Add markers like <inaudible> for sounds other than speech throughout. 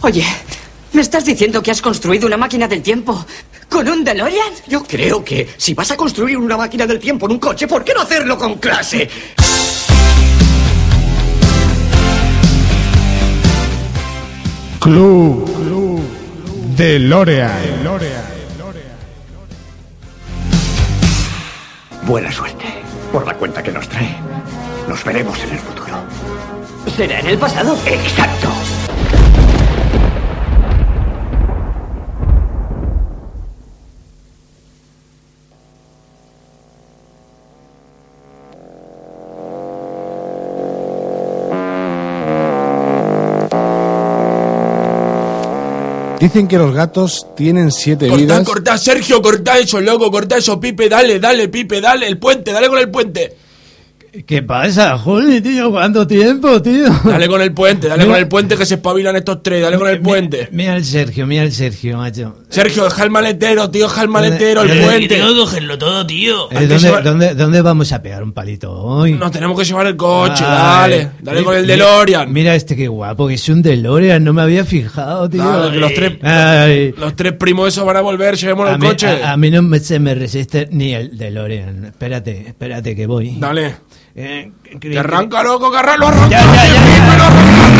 Oye, ¿me estás diciendo que has construido una máquina del tiempo con un DeLorean? Yo creo que si vas a construir una máquina del tiempo en un coche, ¿por qué no hacerlo con clase? Club, Club de Lorea. Buena suerte por la cuenta que nos trae. Nos veremos en el futuro. ¿Será en el pasado? Exacto. Dicen que los gatos tienen siete Cortá, vidas. cortá, Sergio, cortá eso, loco, cortá eso, Pipe, dale, dale, Pipe, dale, el puente, dale con el puente. ¿Qué pasa, Juli, tío? ¿Cuánto tiempo, tío? Dale con el puente, dale Mira- con el puente que se espabilan estos tres, dale con el puente. Mira el Sergio, mira el Sergio, macho. Sergio, deja el maletero, tío, deja el maletero, el ¿Dónde- puente. Tengo que cogerlo todo, tío. Eh, ¿dónde, llevar- dónde- dónde vamos a pegar un palito hoy? Nos tenemos que llevar el coche, Ay, dale, dale mi- con el DeLorean. Mira este qué guapo, que es un DeLorean, no me había fijado, tío. Dale, que los tres, Ay. los tres primos esos van a volver, llevémonos el mí, coche. a- a mí no me, se me resiste ni el DeLorean. Espérate, espérate que voy. Dale. Eh, Que arranca, loco, que arranca, lo arranca. Ya, ya, ya,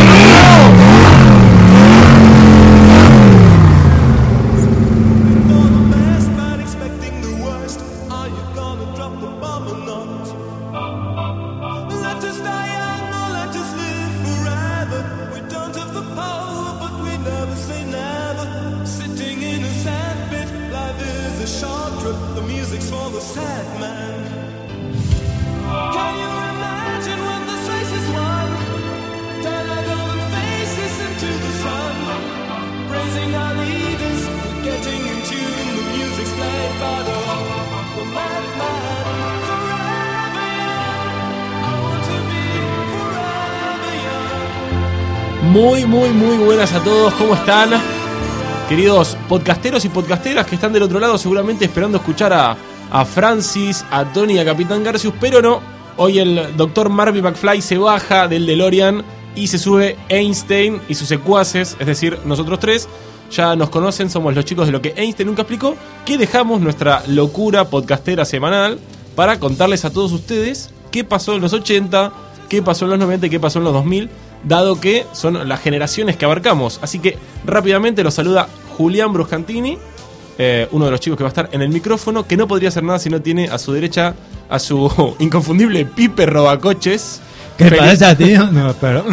Muy, muy, muy buenas a todos, ¿cómo están? Queridos podcasteros y podcasteras que están del otro lado seguramente esperando escuchar a, a Francis, a Tony a Capitán Garcius, pero no. Hoy el doctor Marvin McFly se baja del DeLorean y se sube Einstein y sus secuaces, es decir, nosotros tres. Ya nos conocen, somos los chicos de lo que Einstein nunca explicó, que dejamos nuestra locura podcastera semanal para contarles a todos ustedes qué pasó en los 80, qué pasó en los 90 y qué pasó en los 2000, dado que son las generaciones que abarcamos. Así que rápidamente los saluda Julián Bruscantini, eh, uno de los chicos que va a estar en el micrófono, que no podría hacer nada si no tiene a su derecha a su <laughs> inconfundible Pipe Robacoches. ¿Qué pasa, tío? <laughs> No, pero...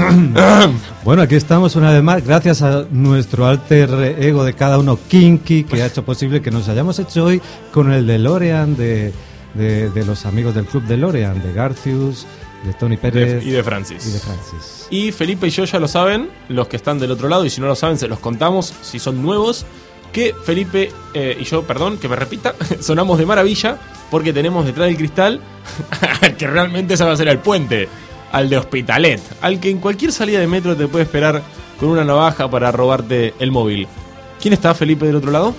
<clears throat> bueno, aquí estamos una vez más, gracias a nuestro alter ego de cada uno, Kinky, que ha hecho posible que nos hayamos hecho hoy con el DeLorean de, de, de los amigos del club DeLorean, de Garcius, de Tony Pérez y de Francis. y de Francis. Y Felipe y yo ya lo saben, los que están del otro lado, y si no lo saben, se los contamos si son nuevos. Que Felipe eh, y yo, perdón, que me repita, <laughs> sonamos de maravilla porque tenemos detrás del cristal <laughs> que realmente a ser el puente, al de Hospitalet, al que en cualquier salida de metro te puede esperar con una navaja para robarte el móvil. ¿Quién está, Felipe, del otro lado?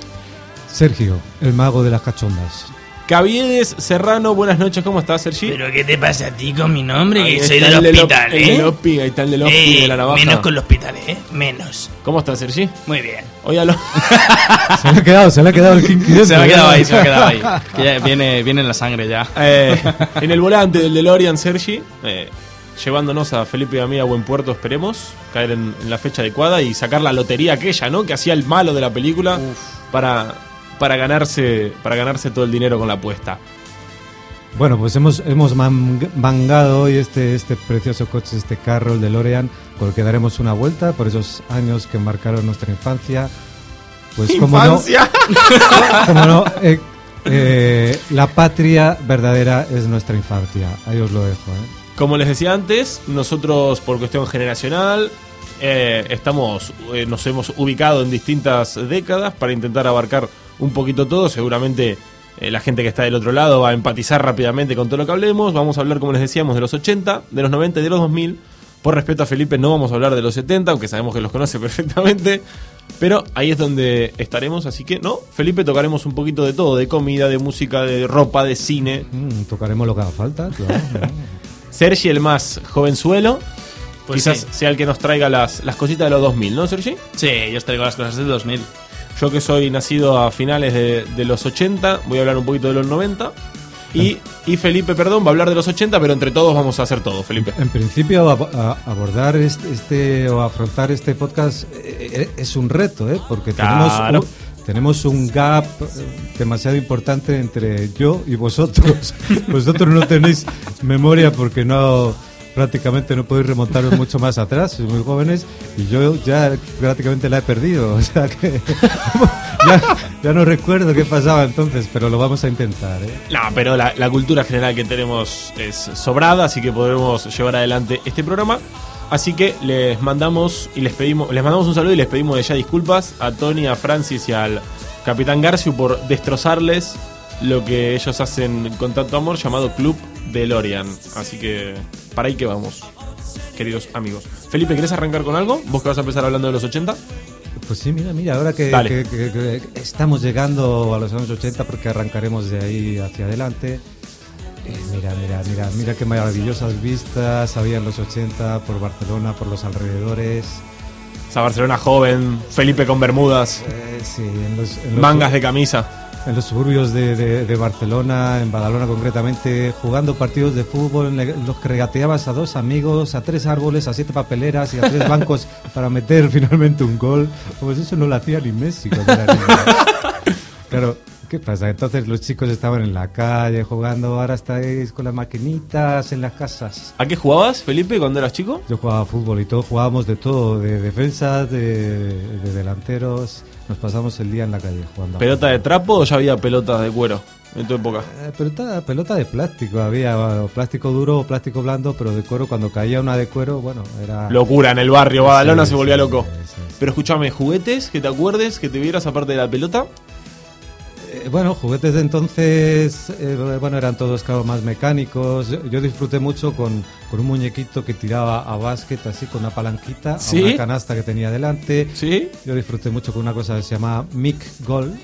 Sergio, el mago de las cachondas. Caviedes Serrano, buenas noches, ¿cómo estás, Sergi? ¿Pero qué te pasa a ti con mi nombre? Ahí Que soy el del del hospital, op- el del ¿eh? Ospi, ahí está el del Ospi Eh, de la navaja. Menos con el hospital, ¿eh? Menos. ¿Cómo estás, Sergi? Muy bien. Hoy a lo- <laughs> Se le ha quedado, se le ha quedado el Kinky. Se me ha quedado ahí, se me ha quedado ahí. <laughs> Que ya viene, viene en la sangre ya. Eh, en el volante del DeLorean, Sergi, eh, <laughs> llevándonos a Felipe y a mí a buen puerto, esperemos, caer en, en la fecha adecuada y sacar la lotería aquella, ¿no? Que hacía el malo de la película para, para, ganarse, para ganarse todo el dinero con la apuesta. Bueno, pues hemos, hemos mang- mangado hoy este, este precioso coche, este carro, el DeLorean, con el que daremos una vuelta por esos años que marcaron nuestra infancia. Pues como no, <laughs> no, eh, eh, la patria verdadera es nuestra infancia. Ahí os lo dejo. ¿eh? Como les decía antes, nosotros por cuestión generacional eh, estamos, eh, nos hemos ubicado en distintas décadas para intentar abarcar un poquito todo. Seguramente eh, la gente que está del otro lado va a empatizar rápidamente con todo lo que hablemos. Vamos a hablar, como les decíamos, de los 80, de los 90 y de los 2000. Por respeto a Felipe no vamos a hablar de los 70, aunque sabemos que los conoce <laughs> perfectamente. Pero ahí es donde estaremos, así que no, Felipe tocaremos un poquito de todo, de comida, de música, de ropa, de cine. Mm, tocaremos lo que haga falta, claro. <laughs> Sergi, el más jovenzuelo, Pues quizás sí. sea el que nos traiga las, las cositas de los 2000, ¿no, Sergi? Sí, yo os traigo las cosas del 2000. Yo que soy nacido a finales de, de los 80, voy a hablar un poquito de los 90. Y, y Felipe, perdón, va a hablar de los 80, pero entre todos vamos a hacer todo, Felipe. En principio, a- abordar este, este o afrontar este podcast eh, eh, es un reto, ¿eh? porque Claro. tenemos, un, tenemos un gap eh, demasiado importante entre yo y vosotros. <laughs> vosotros no tenéis memoria porque no prácticamente no podéis remontaros mucho más atrás, sois muy jóvenes y yo ya prácticamente la he perdido, <laughs> o sea que ya, no recuerdo qué pasaba entonces, pero lo vamos a intentar. ¿eh? No, pero la, la cultura general que tenemos es sobrada, así que podremos llevar adelante este programa. Así que les mandamos y les pedimos, les mandamos un saludo y les pedimos de ya disculpas a Tony, a Francis y al Capitán Garciu por destrozarles lo que ellos hacen con tanto amor llamado Club DeLorean. Así que para ahí que vamos, queridos amigos. Felipe, ¿querés arrancar con algo? Vos que vas a empezar hablando de los 80. Pues sí, mira, mira, ahora que, Dale. que- que- que estamos llegando a los años 80 porque arrancaremos de ahí hacia adelante. Eh, mira, mira, mira, mira qué maravillosas vistas había en los 80 por Barcelona, por los alrededores. Esa Barcelona joven, Felipe con bermudas, Eh, sí, en los, en los- mangas de camisa. En los suburbios de, de- de Barcelona, en Badalona concretamente, jugando partidos de fútbol en los que regateabas a dos amigos, a tres árboles, a siete papeleras y a tres bancos <laughs> para meter finalmente un gol. Pues eso no lo hacía ni Messi cuando era niño. <laughs> Claro, ¿qué pasa? Entonces los chicos estaban en la calle jugando, ahora estáis con las maquinitas en las casas. ¿A qué jugabas, Felipe, cuando eras chico? Yo jugaba fútbol y todos jugábamos de todo, de defensas, de, de delanteros. Nos pasamos el día en la calle jugando. ¿Pelota de trapo o ya había pelotas de cuero en tu época? Eh, pelota, pelota de plástico, había plástico duro o plástico blando, pero de cuero, cuando caía una de cuero, bueno, era... Locura en el barrio, Badalona Sí, se volvía sí, loco. sí. Pero escúchame, juguetes que te acuerdes, que te vieras aparte de la pelota. Eh, bueno, juguetes de entonces, eh, bueno, eran todos claro, más mecánicos. Yo, disfruté mucho con, con un muñequito que tiraba a básquet, así con una palanquita, ¿Sí? a una canasta que tenía delante. ¿Sí? Yo disfruté mucho con una cosa que se llama Mic Gol,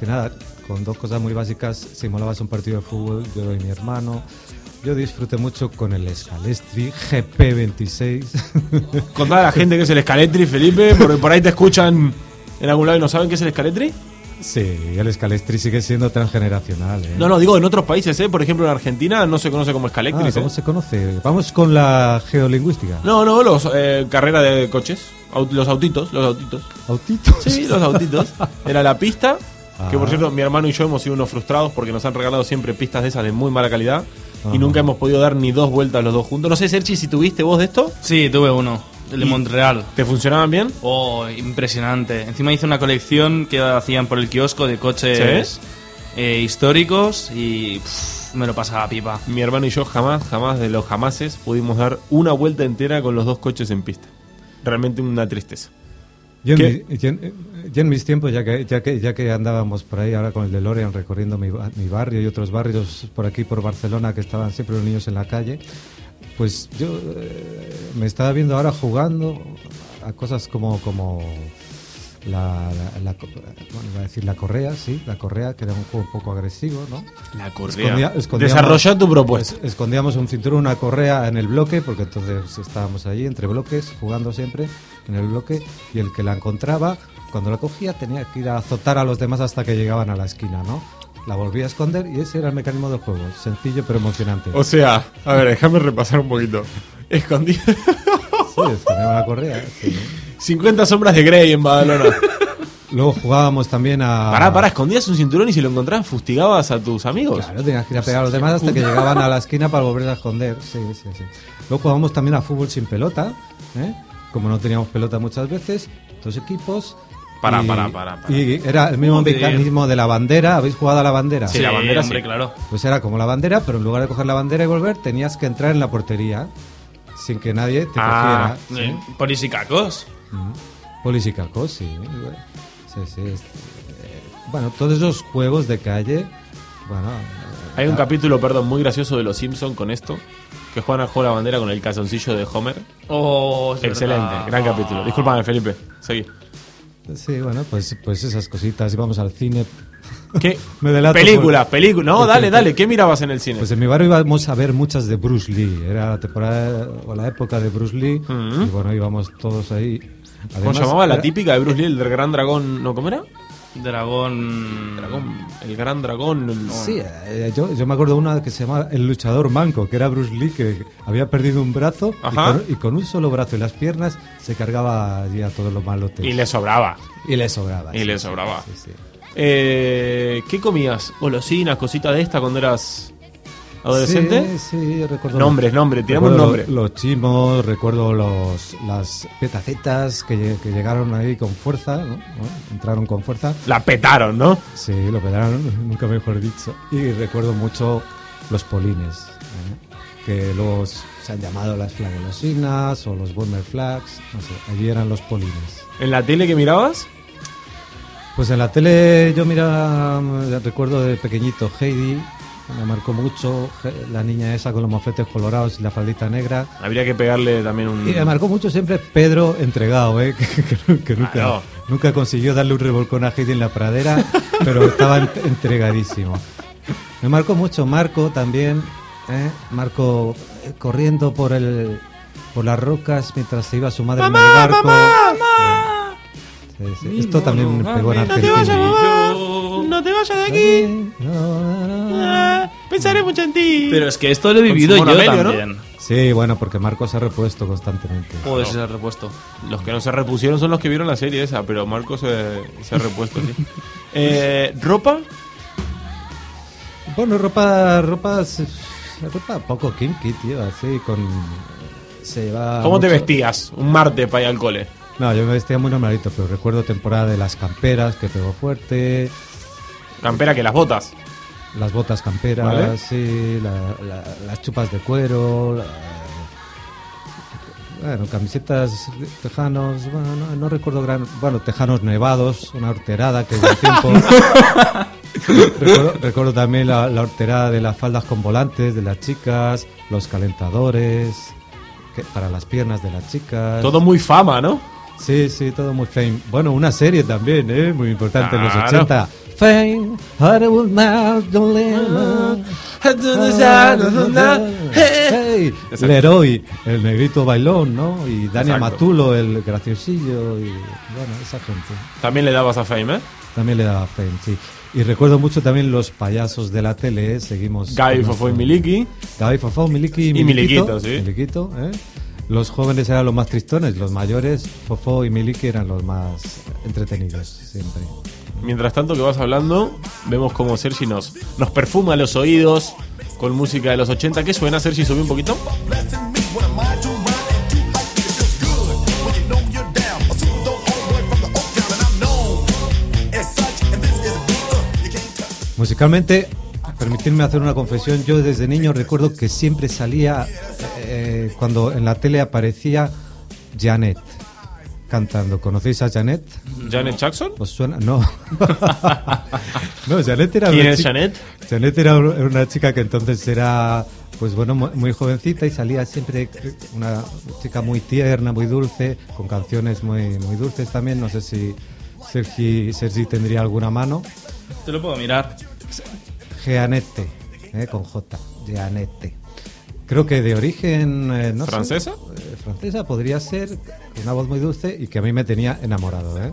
que nada, con dos cosas muy básicas, simulabas un partido de fútbol, yo y mi hermano. Yo disfruté mucho con el Scalestri GP26. Con toda la gente que es el escaletri, Felipe, porque por ahí te escuchan en algún lado y no saben qué es el escaletri. Sí, el Scalestri sigue siendo transgeneracional. ¿eh? No, no, digo en otros países, ¿eh? Por ejemplo, en Argentina no se conoce como Ah, escaletri. ¿Cómo ¿eh? se conoce? Vamos con la geolingüística. No, no, los eh, carrera de coches. Aut- los autitos, los autitos. Autitos. Sí, los autitos. <laughs> Era la pista. Que por Ah. cierto, mi hermano y yo hemos sido unos frustrados porque nos han regalado siempre pistas de esas de muy mala calidad. Y Ajá. nunca hemos podido dar ni dos vueltas los dos juntos. No sé, Sergi, si tuviste vos de esto. Sí, tuve uno, el de. Montreal. ¿Te funcionaban bien? Oh, impresionante. Encima hice una colección que hacían por el kiosco de coches eh, históricos y pff, me lo pasaba pipa. Mi hermano y yo jamás, jamás de los jamases pudimos dar una vuelta entera con los dos coches en pista. Realmente una tristeza. Yo en, ¿Qué? mi- yo en- yo en mis tiempos, ya que, ya, que, ya que andábamos por ahí ahora con el DeLorean recorriendo mi, mi barrio y otros barrios por aquí, por Barcelona, que estaban siempre los niños en la calle, pues yo eh, me estaba viendo ahora jugando a cosas como, como la, la- la co- bueno, iba a decir la correa, sí, la correa, que era un juego un poco agresivo, ¿no? La Escondía- escondíamos- Desarrolla tu propuesta. Es- escondíamos un cinturón, una correa en el bloque, porque entonces estábamos allí entre bloques, jugando siempre en el bloque, y el que la encontraba, cuando la cogía, tenía que ir a azotar a los demás hasta que llegaban a la esquina, ¿no? La volvía a esconder y ese era el mecanismo del juego, sencillo pero emocionante. O sea, a ver, déjame repasar un poquito. Escondí Sí, escondíamos la correa. sí. 50 sombras de Grey en Badalona. Luego jugábamos también a... Pará, pará, escondías un cinturón y si lo encontrabas fustigabas a tus amigos. Claro, tenías que ir a pegar a los demás hasta que llegaban a la esquina para volver a esconder. Sí, sí, sí. Luego jugábamos también a fútbol sin pelota, ¿eh? como no teníamos pelota muchas veces, dos equipos Para, y, para, para, para. Y era el mismo mecanismo de la bandera. ¿Habéis jugado a la bandera? Sí, la bandera hombre, sí. claro. Pues era como la bandera, pero en lugar de coger la bandera y volver, tenías que entrar en la portería sin que nadie te Ah, cogiera. ¿sí? Eh, Polisicacos. Polis y cacos, sí. Sí, sí. es- eh, Bueno, todos esos juegos de calle, bueno... Hay un capítulo, perdón, muy gracioso de Los Simpson con esto. Que juegan al juego de la bandera con el calzoncillo de Homer. Oh, Excelente, verdad. gran capítulo. Disculpame, Felipe. Seguí. Sí, bueno, pues, pues esas cositas. Íbamos al cine. ¿Qué? <laughs> Me delato película, por- película. No, porque- dale, dale. ¿Qué mirabas en el cine? Pues en mi barrio íbamos a ver muchas de Bruce Lee. Era la temporada o la época de Bruce Lee. Y bueno, íbamos todos ahí. ¿Cómo Además, se llamaba la era- típica de Bruce Lee, el del gran dragón? ¿No? ¿Cómo era? Dragón. Dragón, el gran dragón. el- Sí, eh, yo, yo me acuerdo de una que se llamaba El luchador manco, que era Bruce Lee, que había perdido un brazo y con, y con un solo brazo y las piernas se cargaba allí a todos los malotes. Y le sobraba. Y le sobraba. Y sí, le sobraba. sí, sí. Eh, ¿Qué comías? ¿Golosinas, cositas de esta cuando eras adolescente? Sí, sí, recuerdo. Nombres, un recuerdo nombre. Los chimos, recuerdo los, las petacetas que, que llegaron ahí con fuerza, ¿no? Entraron con fuerza. La petaron, ¿no? Sí, lo pegaron, <laughs> nunca mejor dicho. Y recuerdo mucho los polines, ¿eh? que los se han llamado las flagolosinas o los Bomber Flags, no sé, allí eran los polines. ¿En la tele que mirabas? Pues en la tele yo mira, recuerdo de pequeñito Heidi, me marcó mucho, He- la niña esa con los mofletes colorados y la faldita negra. Habría que pegarle también un. Y me marcó mucho siempre Pedro entregado, ¿eh? que, <laughs> que- que nunca, nunca consiguió darle un revolcón a Heidi en la pradera, <laughs> pero estaba ent- entregadísimo. Me marcó mucho Marco también, ¿eh? Marco eh, corriendo por el por las rocas mientras se iba su madre en el barco. Sí, sí. Esto también me pegó en Argentina. No te vayas de aquí. No, Pensaré mucho en ti. Pero es que esto lo he vivido yo monomelio, ¿no? también. Sí, bueno, porque Marco se ha repuesto constantemente. Joder, se ha repuesto. Los que no se repusieron son los que vieron la serie esa, pero Marco se, se ha repuesto, sí. <laughs> Eh, ¿Ropa? Bueno, ropa, ropa, se- ropa poco kinky, tío, así con... Se lleva ¿Cómo te vestías un martes para ir al cole? No, yo me vestía muy normalito, pero recuerdo temporada de las camperas que pegó fuerte, Campera que las botas. las botas camperas, Vale. sí, la- la- las chupas de cuero, la- bueno, camisetas tejanos, bueno, no, no recuerdo gran, bueno, tejanos nevados, una horterada que hubo tiempo. <laughs> recuerdo, recuerdo también la, la horterada de las faldas con volantes de las chicas, los calentadores que- para las piernas de las chicas. Todo muy fama, ¿no? Sí, sí, todo muy fame. Bueno, una serie también, ¿eh? Muy importante en los Claro. 80. Fame, Hollywood Now, Don't Live. Hey, Leroy, el negrito bailón, ¿no? Y Dani Exacto. Matulo, el graciosillo. Y bueno, esa gente. También le dabas a Fame, ¿eh? También le daba fame, sí. Y recuerdo mucho también los payasos de la tele, ¿eh? Seguimos. Gaby, Fofo y Miliki. Gaby, Fofo, Miliki y Y Miliquito. Miliquito, sí. Miliquito, ¿eh? Los jóvenes eran los más tristones, los mayores, Fofo y Miliki eran los más entretenidos, siempre. Mientras tanto que vas hablando, vemos como Sergi nos, nos perfuma los oídos con música de los 80. ¿Qué suena, Sergi? Subí un poquito. Musicalmente, permitirme hacer una confesión, yo desde niño recuerdo que siempre salía, eh, cuando en la tele aparecía Janet cantando. ¿Conocéis a Janet? ¿Janet Jackson? ¿Os suena? No. <laughs> no, Janet era ¿Quién una es chica- Janet? Janet era un- era una chica que entonces era, pues bueno, mu- muy jovencita y salía siempre una chica muy tierna, muy dulce, con canciones muy, muy dulces también. No sé si Sergi, Sergi tendría alguna mano. Te lo puedo mirar. Jeanette, eh, con J, Jeanette. Creo que de origen... eh, no ¿Francesa? eh, francesa podría ser, una voz muy dulce y que a mí me tenía enamorado. ¿eh?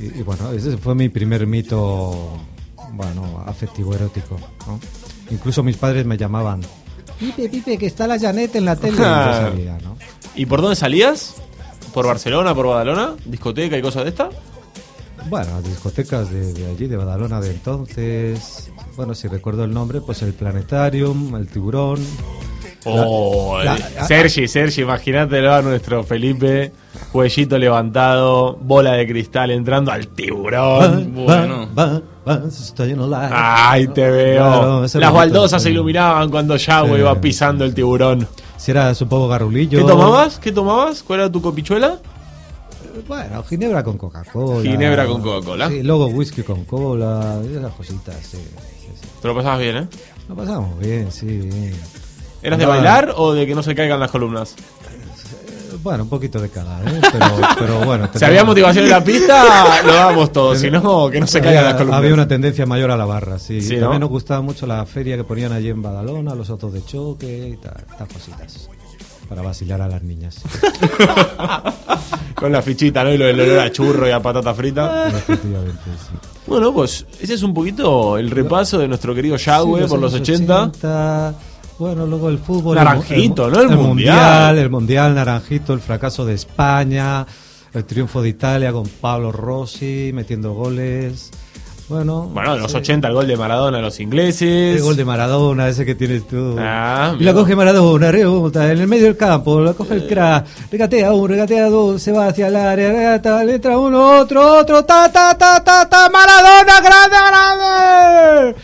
Y, y bueno, ese fue mi primer mito, bueno, afectivo erótico. ¿no? Incluso mis padres me llamaban, Pipe, Pipe, que está la Janet en la tele. Salía, ¿no? ¿Y por dónde salías? ¿Por Barcelona, por Badalona? ¿Discoteca y cosas de esta? Bueno, discotecas de, de allí, de Badalona de entonces. Bueno, si recuerdo el nombre, pues el Planetarium, el Tiburón. Oh, la- Sergi, Sergi, imagínatelo a nuestro Felipe, cuellito levantado, bola de cristal entrando al tiburón. Bueno. Va, va, estoy en la- Ay, te veo. Claro, Las baldosas se iluminaban cuando Yahweh Sí. iba pisando el tiburón. Si eras un poco garrulillo. ¿Qué tomabas? ¿Qué tomabas? ¿Cuál era tu copichuela? Bueno, ginebra con Coca-Cola. Ginebra con Coca-Cola. Sí, luego whisky con cola, esas cositas, sí. sí, sí. Te lo pasabas bien, ¿eh? Lo pasamos bien, sí. bien. ¿Eras de bailar o de que no se caigan las columnas? eh, Bueno, un poquito de cada, ¿eh? Pero, <laughs> pero bueno. Si había motivación en la pista, <laughs> lo dábamos todo. Si no, que no se caigan las columnas. había una tendencia mayor a la barra, sí. Sí, Y ¿no? También nos gustaba mucho la feria que ponían allí en Badalona, los autos de choque y tal, estas cositas. Para vacilar a las niñas. <laughs> Con la fichita, ¿no? Y lo del olor a churro y a patata frita. Efectivamente, sí. Bueno, pues ese es un poquito el repaso de nuestro querido Yahweh Sí, por los años 80. 80, Bueno, luego el fútbol. Naranjito, el, ¿no? El Mundial. mundial. El mundial, Naranjito, el fracaso de España, el triunfo de Italia con Pablo Rossi metiendo goles. Bueno, Bueno, de los sí. 80 el gol de Maradona a los ingleses. El gol de Maradona, ese que tienes tú. Ah, y la coge Maradona, rebota en el medio del campo, la coge el crack, regatea uno, regatea dos, se va hacia el área, regata, le entra uno, otro, otro, ta, ta, ta, ta, ta, Maradona, grande, grande.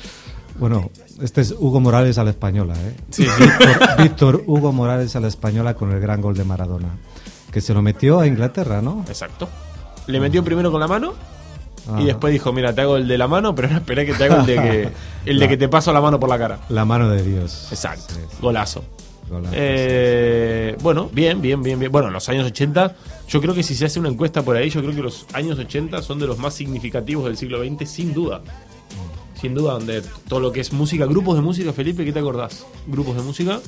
Bueno, este es Hugo Morales a la española, ¿eh? Sí, sí. Víctor, Víctor Hugo Morales a la española con el gran gol de Maradona. Que se lo metió a Inglaterra, ¿no? Exacto. Le metió primero con la mano Ah. y después dijo, mira, te hago el de la mano, pero no esperé que te haga el de que, <laughs> el de que te paso la mano por la cara. La mano de Dios. Exacto. Sí, sí. Golazo. Golazo, Eh, bueno, bien, bien, bien, bien. Bueno, los años 80, yo creo que si se hace una encuesta por ahí, yo creo que los años 80 son de los más significativos del siglo XX, sin duda. Sin duda, donde todo lo que es música, grupos de música, Felipe, ¿qué te acordás? Grupos de música.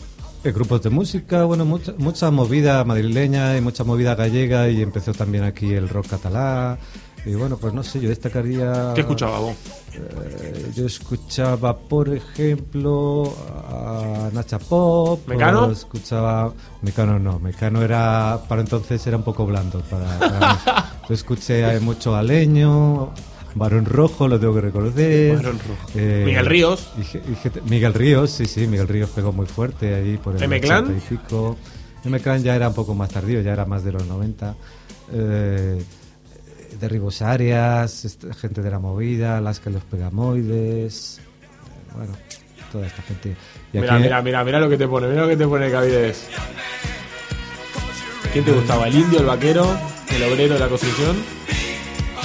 Eh, grupos de música, bueno, mucha, mucha movida madrileña y mucha movida gallega y empezó también aquí el rock catalán. Y bueno, pues no sé, yo destacaría... ¿Qué escuchaba vos? Eh, yo escuchaba, por ejemplo, a Nacha Pop. ¿Mecano? Escuchaba... Mecano no, Mecano era... Para entonces era un poco blando. Para. <laughs> Yo escuché a- mucho a Leño, Barón Rojo, lo tengo que reconocer. Barón Rojo. Eh, Miguel Ríos. y y Miguel Ríos, sí, sí, Miguel Ríos pegó muy fuerte ahí por el ¿M-Clan? 80 y pico. M-Clan ya era un poco más tardío, ya era más de los 90. Eh, Derribos Arias, este- gente de la movida, Las que los Pegamoides. eh, bueno, toda esta gente. Y Mira, aquí- mira, mira, mira lo que te pone, mira lo que te pone Cavides. ¿Quién te gustaba? ¿El indio, el vaquero, el obrero de la construcción?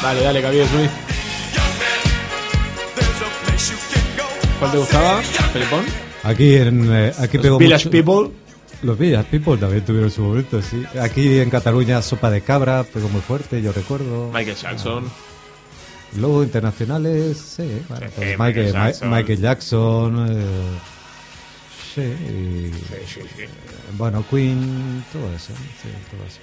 Dale, dale, Cavides, subí. ¿Cuál te gustaba? ¿Felipón? Aquí, en, eh, aquí Los pegó Village mucho- People. Los Village People también tuvieron su momento, sí. Aquí en Cataluña, Sopa de Cabra pegó muy fuerte, yo recuerdo. Michael Jackson. Luego internacionales, sí, bueno, pues Eh, Michael, Michael Ma- Jackson. Michael Jackson, eh, sí, y, eh, bueno, Queen, todo eso, sí, todo eso.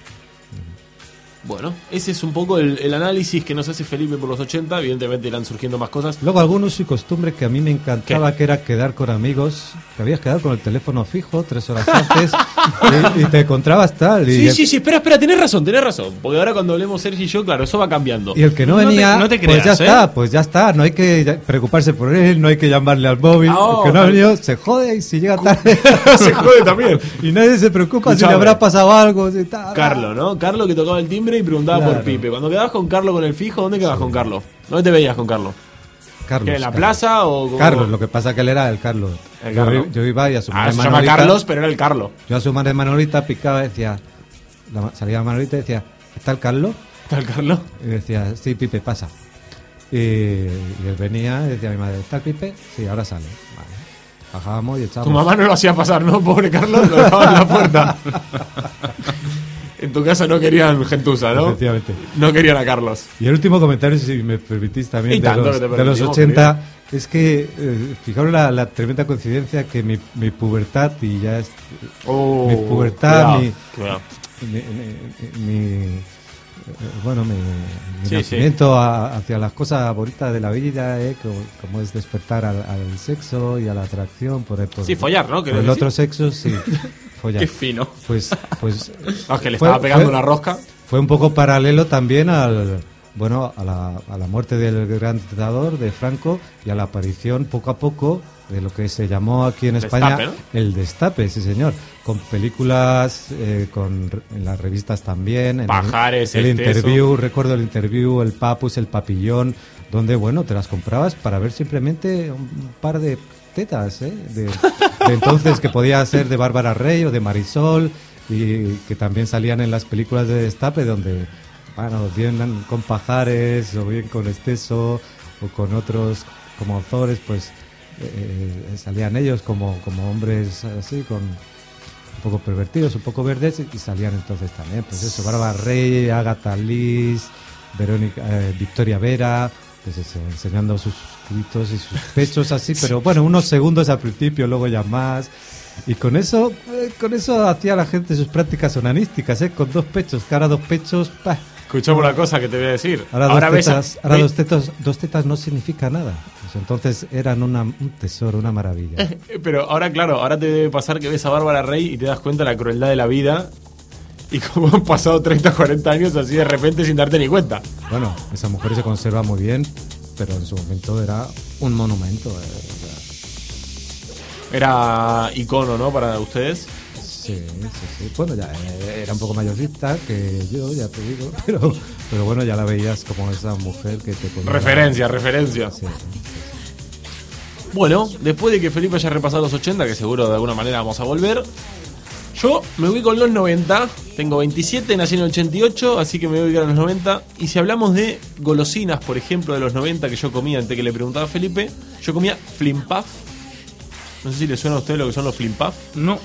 Bueno, ese es un poco el, el análisis que nos hace Felipe por los 80. Evidentemente irán surgiendo más cosas. Luego algunos y costumbres que a mí me encantaba, que era quedar con amigos, que habías quedado con el teléfono fijo tres horas antes y, y te encontrabas tal. Y, Sí, el, sí, sí, espera, espera, tenés razón, tenés razón. Porque ahora cuando hablemos Sergi y yo, claro, eso va cambiando. y el que no, No te- venía, no te pues ya creas, ¿eh? está, pues ya está, no hay que preocuparse por él, no hay que llamarle al móvil, Ah, el que no ha venido se jode y si llega tarde <laughs> Se jode también. <laughs> y nadie se preocupa si le habrá pasado algo. si. Carlos, ¿no? Carlos que tocaba el timbre y preguntaba por. Pipe. Cuando quedabas con Carlos con el fijo, ¿dónde quedabas con Carlos? ¿Dónde te veías con Carlos? Carlos. ¿Que en la Carlos. plaza o cómo? Carlos, lo que pasa que él era el Carlos. El Yo, Carlos. yo iba y a su Ah, madre se llama Carlos, pero era el Carlos. Yo a su madre Manolita picaba y decía, la salía Manolita y decía, ¿está el Carlos? ¿Está el Carlos? Y decía, sí, Pipe, pasa. Y, y él venía y decía a mi madre, ¿está el Pipe? Sí, ahora sale. Vale. Bajábamos y echábamos. Tu mamá no lo hacía pasar, ¿no? Pobre Carlos, lo dejaba en la puerta. <laughs> en tu casa no querían gentuza, ¿no? Efectivamente. No querían a Carlos. Y el último comentario, si me permitís también, de los, de los permitimos, 80, es que, eh, fijaros la, la tremenda coincidencia que mi, mi pubertad y ya es, Oh, mi pubertad, cuidado, mi, cuidado. mi, eh, bueno, mi, mi Sí, nacimiento a- hacia las cosas bonitas de la vida, eh, como, como es despertar al, al sexo y a la atracción por el, por, Sí, follar, ¿no? por ¿Querés el otro sexo, sí, <laughs> follar. Qué fino. Pues, pues <laughs> Ah, que le fue- estaba pegando fue- una rosca. fue un poco paralelo también al bueno a la, a la muerte del gran dictador de Franco y a la aparición poco a poco de lo que se llamó aquí en España Destape, ¿no? el Destape, sí señor, con películas, eh, con en las revistas también, en Pajares, el, el este, interview, recuerdo el interview, el Papus, el Papillón, donde bueno, te las comprabas para ver simplemente un par de tetas, ¿eh? de, de entonces que podía ser de Bárbara Rey o de Marisol y que también salían en las películas de Destape donde bueno, bien con Pajares o bien con Esteso o con otros como autores, pues eh, salían ellos como, como hombres así, con un poco pervertidos, un poco verdes, y salían entonces también, pues eso, Bárbara Rey, Agatha Liz, Verónica, eh, Victoria Vera, pues eso, enseñando sus y sus pechos así, pero bueno, unos segundos al principio, luego ya más. Y con eso, eh, con eso hacía la gente sus prácticas onanísticas, ¿eh? Con dos pechos, ahora dos pechos, pa. Escuchame una cosa que te voy a decir. Ahora, dos, ves a- tetas, ahora dos, tetas, dos tetas no significa nada. Pues entonces eran una- un tesoro, una maravilla. Eh, Pero ahora, claro, ahora te debe pasar que ves a Bárbara Rey y te das cuenta de la crueldad de la vida. Y <laughs> como han pasado 30, 40 años así de repente sin darte ni cuenta. Bueno, esa mujer se conserva muy bien, pero en su momento era un monumento. eh, o sea, Era icono, ¿no? Para ustedes. sí, sí, sí. Bueno, ya eh, era un poco mayorcita que yo, ya te digo, <laughs> pero, pero bueno, ya la veías como esa mujer que te ponía... Referencia, referencia. Sí, Bueno, después de que Felipe haya repasado los 80, que seguro de alguna manera vamos a volver, yo me ubico en los 90, tengo 27, nací en el 88, así que me voy a ubicar en los 90. Y si hablamos de golosinas, por ejemplo, de los 90 que yo comía antes que le preguntaba a Felipe, yo comía Flimpuff. No sé si le suena a usted lo que son los Flimpuff. No.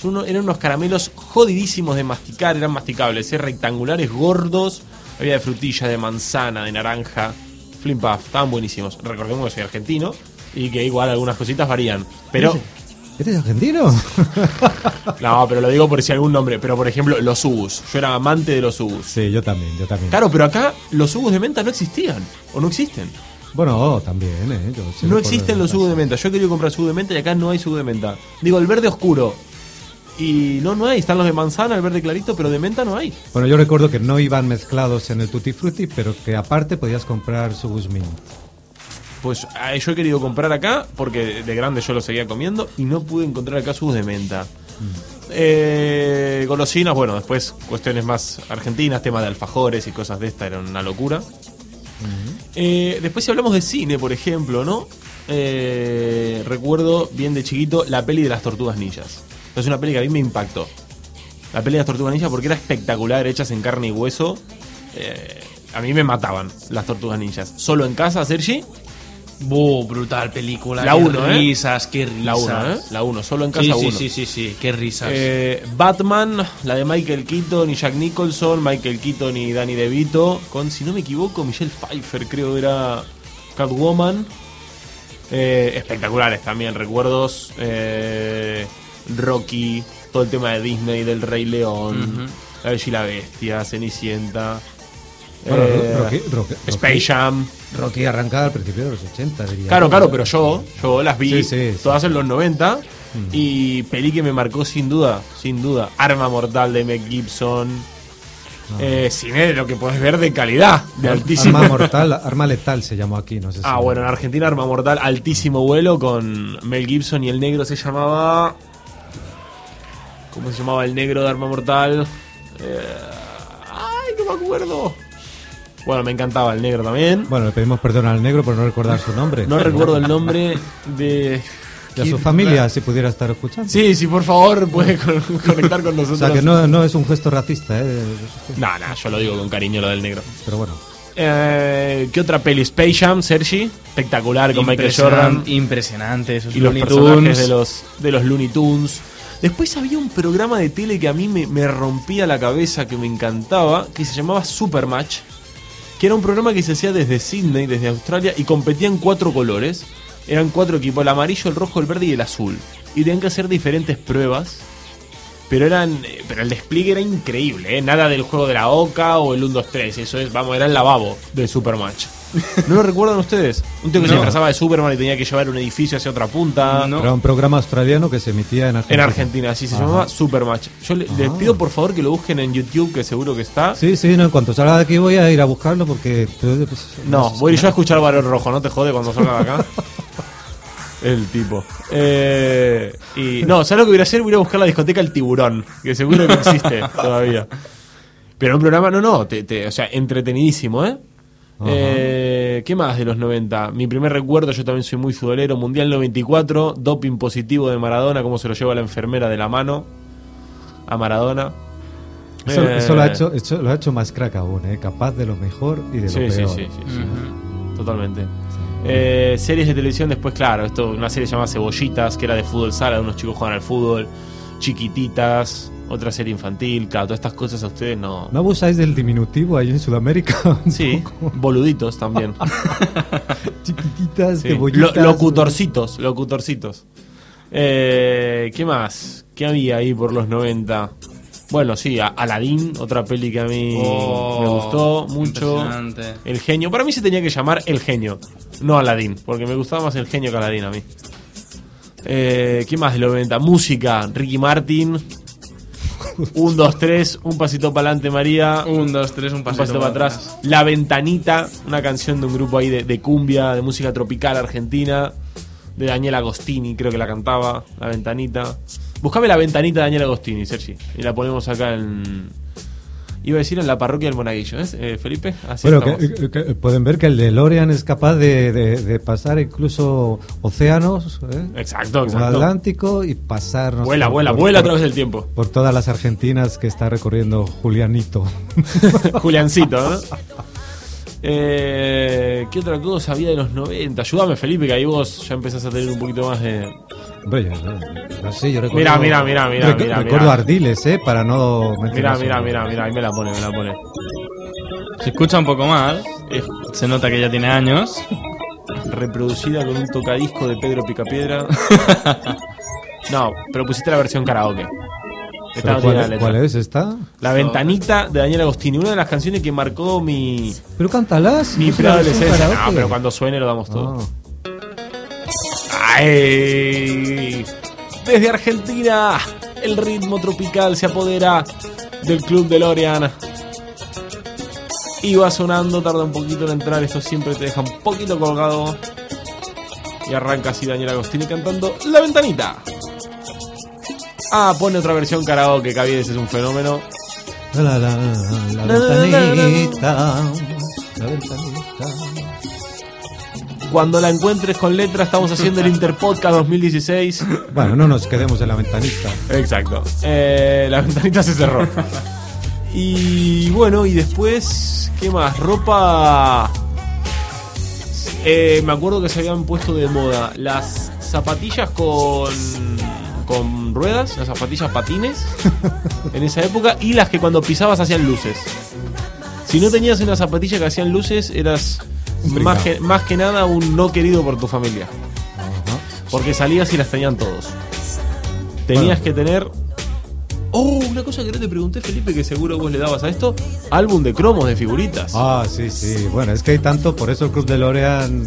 Son uno- eran unos caramelos jodidísimos de masticar, eran masticables, ¿eh? rectangulares, gordos. Había de frutilla, de manzana, de naranja. Flimpuff, estaban buenísimos. Recordemos que soy argentino y que igual algunas cositas varían. Pero, ¿Eres argentino? <laughs> no, pero lo digo por si algún nombre. Pero por ejemplo, los ubus. Yo era amante de los ubus. sí, yo también, yo también. Claro, pero acá los ubus de menta no existían. O no existen. Bueno, oh, también, ¿eh? Yo No existen los ubus de menta. Yo he querido comprar sugo de menta y acá no hay sugo de menta. Digo, el verde oscuro. Y no, no hay. Están los de manzana, el verde clarito, pero de menta no hay. Bueno, yo recuerdo que no iban mezclados en el Tutti Frutti, pero que aparte podías comprar su Guzmín. Pues ah, yo he querido comprar acá porque de grande yo lo seguía comiendo y no pude encontrar acá sus de menta. Eh, golosinas, bueno, después cuestiones más argentinas, tema de alfajores y cosas de esta, eran una locura. Eh, después si hablamos de cine, por ejemplo, ¿no? Eh, recuerdo bien de chiquito la peli de las tortugas ninjas. Es una peli que a mí me impactó. La peli de las tortugas ninjas porque era espectacular, hechas en carne y hueso. Eh, a mí me mataban las tortugas ninjas. Solo en casa, Sergi. Buh, brutal película. La qué uno, ¿eh? risas, qué risas. La 1, ¿eh? La 1, solo en casa Sí, 1. sí, sí, sí, sí, qué risas. Eh, Batman, la de Michael Keaton y Jack Nicholson, Michael Keaton y Danny DeVito, con, si no me equivoco, Michelle Pfeiffer creo era Catwoman. Eh, espectaculares también, recuerdos. eh, Rocky, todo el tema de Disney, del Rey León, La Bella y la Bestia, Cenicienta. Bueno, eh, Rocky- Rocky- Space Rocky- Jam. Rocky arrancada al principio de los 80, diría. Claro, claro, pero yo, yo las vi Sí, sí, sí. todas en los 90 y peli que me marcó sin duda, sin duda. Arma Mortal de Mel Gibson. Eh, cine de lo que puedes ver de calidad, de altísimo. Arma <laughs> mortal, arma letal se llamó aquí, no sé si. Ah, bueno, en Argentina Arma Mortal, altísimo vuelo con Mel Gibson y el negro se llamaba. ¿Cómo se llamaba el negro de Arma Mortal? Eh, ay, no me acuerdo. Bueno, me encantaba el negro también. Bueno, le pedimos perdón al negro por no recordar su nombre. No recuerdo el nombre de. A su familia, si pudiera estar escuchando. Sí, sí, por favor, puede con- conectar con <laughs> O nosotros. sea, que no, no es un gesto racista, ¿eh? No, no, yo lo digo con cariño lo del negro. Pero bueno. Eh, ¿Qué otra peli? Space Jam, Sergi. Espectacular con Michael Jordan. Impresionante, esos Y los personajes Tunes. de los, de los Looney Tunes. Después había un programa de tele que a mí me, me rompía la cabeza, que me encantaba, que se llamaba Supermatch. Que era un programa que se hacía desde Sydney, desde Australia, y competían cuatro colores. Eran cuatro equipos, el amarillo, el rojo, el verde y el azul. Y tenían que hacer diferentes pruebas. Pero eran. eh, Pero el despliegue era increíble, ¿eh? Nada del juego de la Oca o el 1, 2, 3. Eso es, vamos, era el lavabo del Supermatch. <laughs> ¿No lo recuerdan ustedes? Un tío que se No. disfrazaba de Superman y tenía que llevar un edificio hacia otra punta. Era un programa australiano que se emitía en Argentina. En Argentina, sí, se Ajá. llamaba Supermatch. Yo le- les Ah. pido por favor que lo busquen en YouTube, que seguro que está. Sí, sí, no, en cuanto salga de aquí voy a ir a buscarlo porque. pues, No, voy a ir yo a escuchar Barón Rojo, no te jode cuando salga de acá. <laughs> El tipo. Eh, y no, ¿sabes lo que voy a hacer? Voy a buscar la discoteca El Tiburón, que seguro que existe <laughs> todavía. Pero un programa, no, no, te- te- o sea, entretenidísimo, ¿eh? Eh, ¿Qué más de los 90? Mi primer recuerdo, yo también soy muy futbolero, Mundial 94, doping positivo de Maradona, cómo se lo lleva la enfermera de la mano a Maradona. Eso, Eh, eso lo, ha hecho, eso lo ha hecho más crack aún, ¿eh? capaz de lo mejor y de lo Sí, sí, peor. sí, sí, sí. Totalmente. Eh, series de televisión después, claro, esto una serie llamada Cebollitas, que era de fútbol sala, de unos chicos juegan al fútbol, Chiquititas, otra serie infantil, claro, todas estas cosas a ustedes no... ¿No abusáis del diminutivo ahí en Sudamérica? <laughs> Sí, poco? boluditos también. <laughs> Chiquititas, Sí. cebollitas. Lo- locutorcitos, locutorcitos. Eh, ¿Qué más? ¿Qué había ahí por los 90? Bueno, sí, Aladdin, otra peli que a mí Oh, me gustó mucho. El genio. Para mí se tenía que llamar El genio, no Aladdin, porque me gustaba más El genio que Aladdin a mí. Eh, ¿Qué más de los 90? Música, Ricky Martin. <laughs> Un, dos, tres, un pasito para adelante, María. Un, dos, tres, un Un pasito, pasito para atrás. La Ventanita, una canción de un grupo ahí de, de cumbia, de música tropical argentina, de Daniel Agostini, creo que la cantaba, La Ventanita. Buscame La Ventanita de Daniel Agostini, Sergi, y la ponemos acá en... Iba a decir en la parroquia del Monaguillo, ¿ves, eh, Felipe? Así Bueno, que, que- pueden ver que el DeLorean es capaz de, de- de pasar incluso océanos, ¿eh? Exacto, exacto. Atlántico y pasar. no Vuela, sé, vuela, por- vuela a través del tiempo. Por todas las Argentinas que está recorriendo Julianito. <laughs> Juliancito, ¿no? Eh, ¿Qué otra cosa había de los 90? Ayúdame, Felipe, que ahí vos ya empezás a tener un poquito más de... Hombre, yo, yo- no sé, yo recuerdo, Mira, mira, mira, mira, recu- mira, Recuerdo mira. Ardiles, ¿eh? Para no Mira, mira, mira, mira, ahí me la pone, me la pone. Se escucha un poco mal. Se nota que ya tiene años. Reproducida con un tocadisco de Pedro Picapiedra. <laughs> No, pero pusiste la versión karaoke. Esta ¿Pero no tiene cuál, la es, letra. cuál es esta? La ventanita de Daniel Agostini, una de las canciones que marcó mi, Pero cántalas. mi ¿no es una versión preadolescencia. No, pero cuando suene lo damos todo. Ah. Desde Argentina, el ritmo tropical se apodera del Club de Lorian. Y va sonando, tarda un poquito en entrar, esto siempre te deja un poquito colgado. Y arranca así Daniel Agostini cantando La Ventanita. Ah, pone otra versión karaoke, Caviedes es un fenómeno. La, la, la, la, la ventanita. La ventanita. Cuando la encuentres con letra, estamos haciendo el Interpodcast 2016. Bueno, no nos quedemos en la ventanita. Exacto. Eh, la ventanita se cerró. Y bueno, y después, ¿qué más? Ropa. Eh, me acuerdo que se habían puesto de moda las zapatillas con. con ruedas, las zapatillas patines en esa época, y las que cuando pisabas hacían luces. Si no tenías una zapatilla que hacían luces, eras más que, más que nada un no querido por tu familia. Porque salías y las tenían todos. Tenías Bueno. que tener. Oh, una cosa que no te pregunté, Felipe, que seguro vos le dabas a esto: álbum de cromos de figuritas. Ah, sí, sí. Bueno, es que hay tanto, por eso el Club de Lorean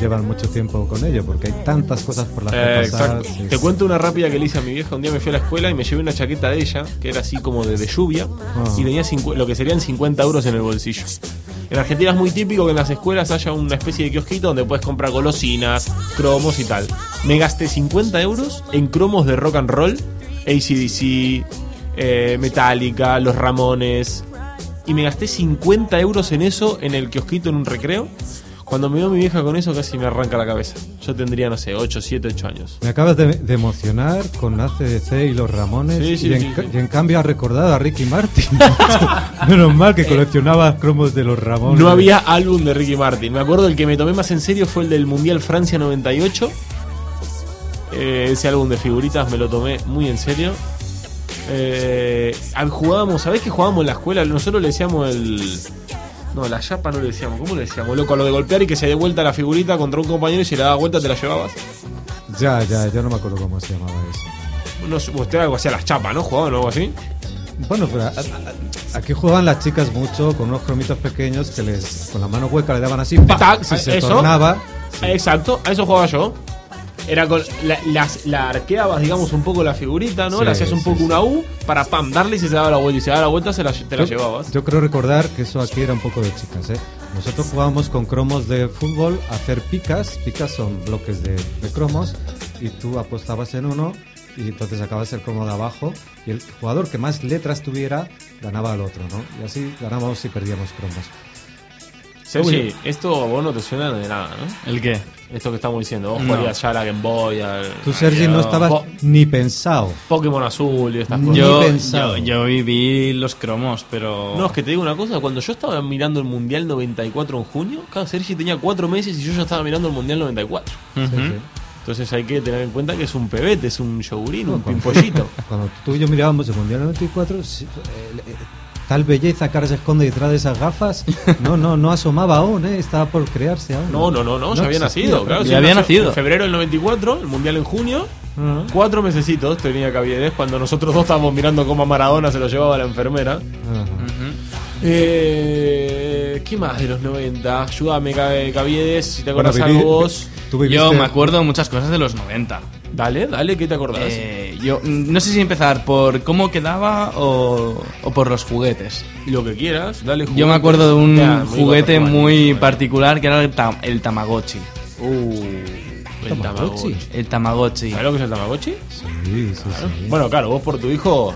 llevan mucho tiempo con ello, porque hay tantas cosas por las que Eh, pasar. exacto. sí, Te sí. cuento una rápida que le hice a mi vieja. Un día me fui a la escuela y me llevé una chaqueta de ella, que era así como de, de lluvia, Ah. y tenía cincu- lo que serían 50 euros en el bolsillo. En Argentina es muy típico que en las escuelas haya una especie de kiosquito donde puedes comprar golosinas, cromos y tal. Me gasté 50 euros en cromos de rock and roll, ACDC, eh, Metallica, Los Ramones. Y me gasté 50 euros en eso en el kiosquito en un recreo. Cuando me veo mi vieja con eso casi me arranca la cabeza. Yo tendría, no sé, 8, 7, 8 años. Me acabas de, de emocionar con ACDC y los Ramones. Sí, sí, y, en, sí, sí. y en cambio ha recordado a Ricky Martin. <laughs> Menos mal que coleccionaba cromos de los Ramones. No había álbum de Ricky Martin. Me acuerdo el que me tomé más en serio fue el del Mundial Francia 98. Eh, ese álbum de figuritas me lo tomé muy en serio. Eh, ah, jugábamos, ¿sabés que jugábamos en la escuela? Nosotros le decíamos el. No, la chapa no le decíamos. ¿Cómo le decíamos? Loco, a lo de golpear y que se dé vuelta la figurita contra un compañero y si le daba vuelta te la llevabas. Ya, ya, ya no me acuerdo cómo se llamaba eso. No, sé, usted algo hacía las chapas, ¿no? Jugaban algo así. Bueno, pero a- a- aquí jugaban las chicas mucho con unos cromitos pequeños que les con la mano hueca le daban así, y se eso. tornaba. Exacto, a eso jugaba yo. Era con. La, las- la arqueabas, digamos, un poco la figurita, ¿no? Sí, le hacías un poco sí. una U para pam, darle y se daba la vuelta. Y se daba la vuelta, se la, te la Yo- llevabas. Yo creo recordar que eso aquí era un poco de chicas, ¿eh? Nosotros jugábamos con cromos de fútbol a hacer picas. Picas son bloques de, de cromos y tú apostabas en uno y entonces sacabas el cromo de abajo y el jugador que más letras tuviera ganaba al otro, ¿no? Y así ganábamos y perdíamos cromos. Sergi, esto a vos no te suena de nada, ¿no? ¿El qué? Esto que estamos diciendo. Vos No. jugarías ya a la Game Boy, al. Tú, Sergi, no estabas Po- ni pensado. Pokémon Azul y estas Ni cosas. Yo, yo, yo viví los cromos, pero. No, es que te digo una cosa, cuando yo estaba mirando el Mundial 94 en junio, claro, Sergi tenía cuatro meses y yo ya estaba mirando el Mundial 94. Ujú. Sí, sí. Entonces hay que tener en cuenta que es un pebete, es un yogurín, un cuando- pimpollito. <laughs> Cuando tú y yo mirábamos el Mundial 94, sí, eh, eh, tal belleza que ahora se esconde detrás de esas gafas, no, no, no asomaba aún, ¿eh? estaba por crearse aún. No, no, no, no, ya había existía, nacido, claro. Sí, había nacido. En febrero del 94, el Mundial en junio, Ajá. cuatro mesecitos tenía Caviedes cuando nosotros dos estábamos mirando cómo a Maradona se lo llevaba la enfermera. Eh, ¿Qué más de los 90? Ayúdame, Ca- Caviedes, si te Bueno, acuerdas viví- algo vos. Yo me acuerdo muchas cosas de los 90. Dale, dale, ¿qué te acordás? Eh, yo mm, no sé si empezar por cómo quedaba o, o por los juguetes. Lo que quieras, dale Yo me juguetes. acuerdo de un Ya, muy juguete muy bueno. particular que era el, tam- el Tamagotchi. Uh, el Tamagotchi. El Tamagotchi. ¿Sabes lo que es el Tamagotchi? Sí, sí, sí. Bueno, claro, vos por tu hijo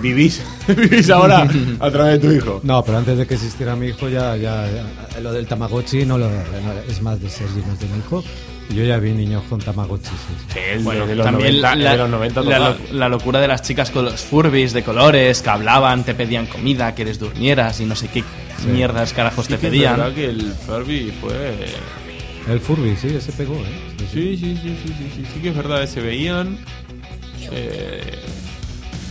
vivís, <laughs> vivís ahora <laughs> a través de tu hijo. No, pero antes de que existiera mi hijo, ya, ya, ya- lo del Tamagotchi no lo no, es más de Sergi, es de mi hijo. Yo ya vi niños con Tamagotchi. sí, bueno, de los También 90, la, de los 90 la la locura de las chicas con los Furbies de colores que hablaban, te pedían comida, que les durmieras y no sé qué mierdas carajos Sí te que pedían. verdad que el Furby fue... El Furby, sí, ese pegó, ¿eh? Sí, sí. Sí, sí, sí, sí, sí, sí, sí que es verdad, se veían... Eh,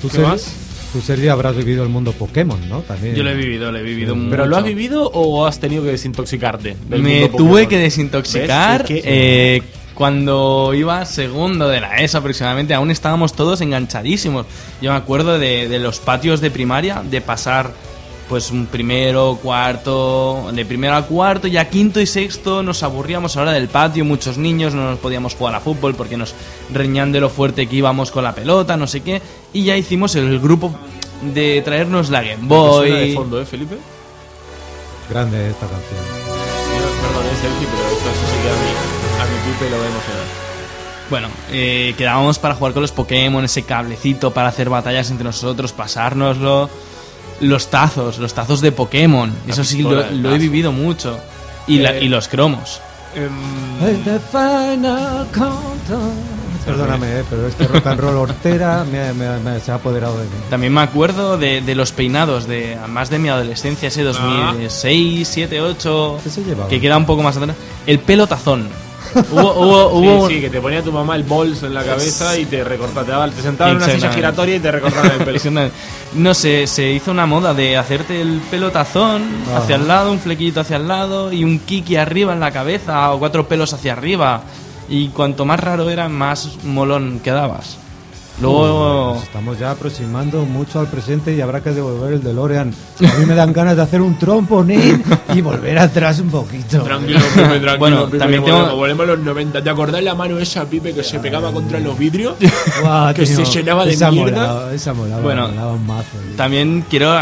¿Tú, ¿Qué Sergi, más? Tú, Sergi, habrás vivido el mundo Pokémon, ¿no? También. Yo lo he vivido, lo he vivido mucho. ¿Pero lo has vivido o has tenido que desintoxicarte? del Me mundo tuve Pokémon? que desintoxicar eh, cuando iba segundo de la ESO aproximadamente. Aún estábamos todos enganchadísimos. Yo me acuerdo de, de los patios de primaria, de pasar pues un primero, cuarto, de primero a cuarto, ya quinto y sexto nos aburríamos ahora del patio, muchos niños, no nos podíamos jugar a fútbol porque nos reñían de lo fuerte que íbamos con la pelota, no sé qué, y ya hicimos el grupo de traernos la Game ¿Te suena de Boy. fondo, eh, Felipe? Grande esta canción. Perdón, es Sergi, pero esto sí que a mi, a mi pipe lo va a emocionar. Bueno, eh, quedábamos para jugar con los Pokémon, ese cablecito para hacer batallas entre nosotros, pasárnoslo. Los tazos, los tazos de Pokémon. La Eso sí, lo, he vivido mucho. Y, la- Eh, y los cromos. Countdown. Perdóname, eh, pero este rock and roll hortera me, me- me- se ha apoderado de mí. También me acuerdo de, de los peinados, de más de mi adolescencia, ese 2006, 7, 8, ¿Qué se llevaba? que queda un poco más atrás. El pelo tazón. Hubo, hubo, hubo Sí, sí, que te ponía tu mamá el bols en la cabeza y te recortaba, te, daba- te sentaba en una silla giratoria y te recortaba el pelo. No sé, se hizo una moda de hacerte el pelotazón hacia el lado, un flequillito hacia el lado y un kiki arriba en la cabeza o cuatro pelos hacia arriba. Y cuanto más raro era, más molón quedabas. Luego. Nos estamos ya aproximando mucho al presente y habrá que devolver el DeLorean. A mí me dan ganas de hacer un tromponín y volver atrás un poquito. Tranquilo, Pipe, tranquilo. Bueno, Pipe, también tengo- volvemos, volvemos a los 90. ¿Te acordás la mano esa, Pipe, que se pegaba contra los vidrios? <laughs> Guau, que tío, se llenaba de esa mierda. molaba, esa molaba, Bueno, molaba un mazo. tío. También quiero.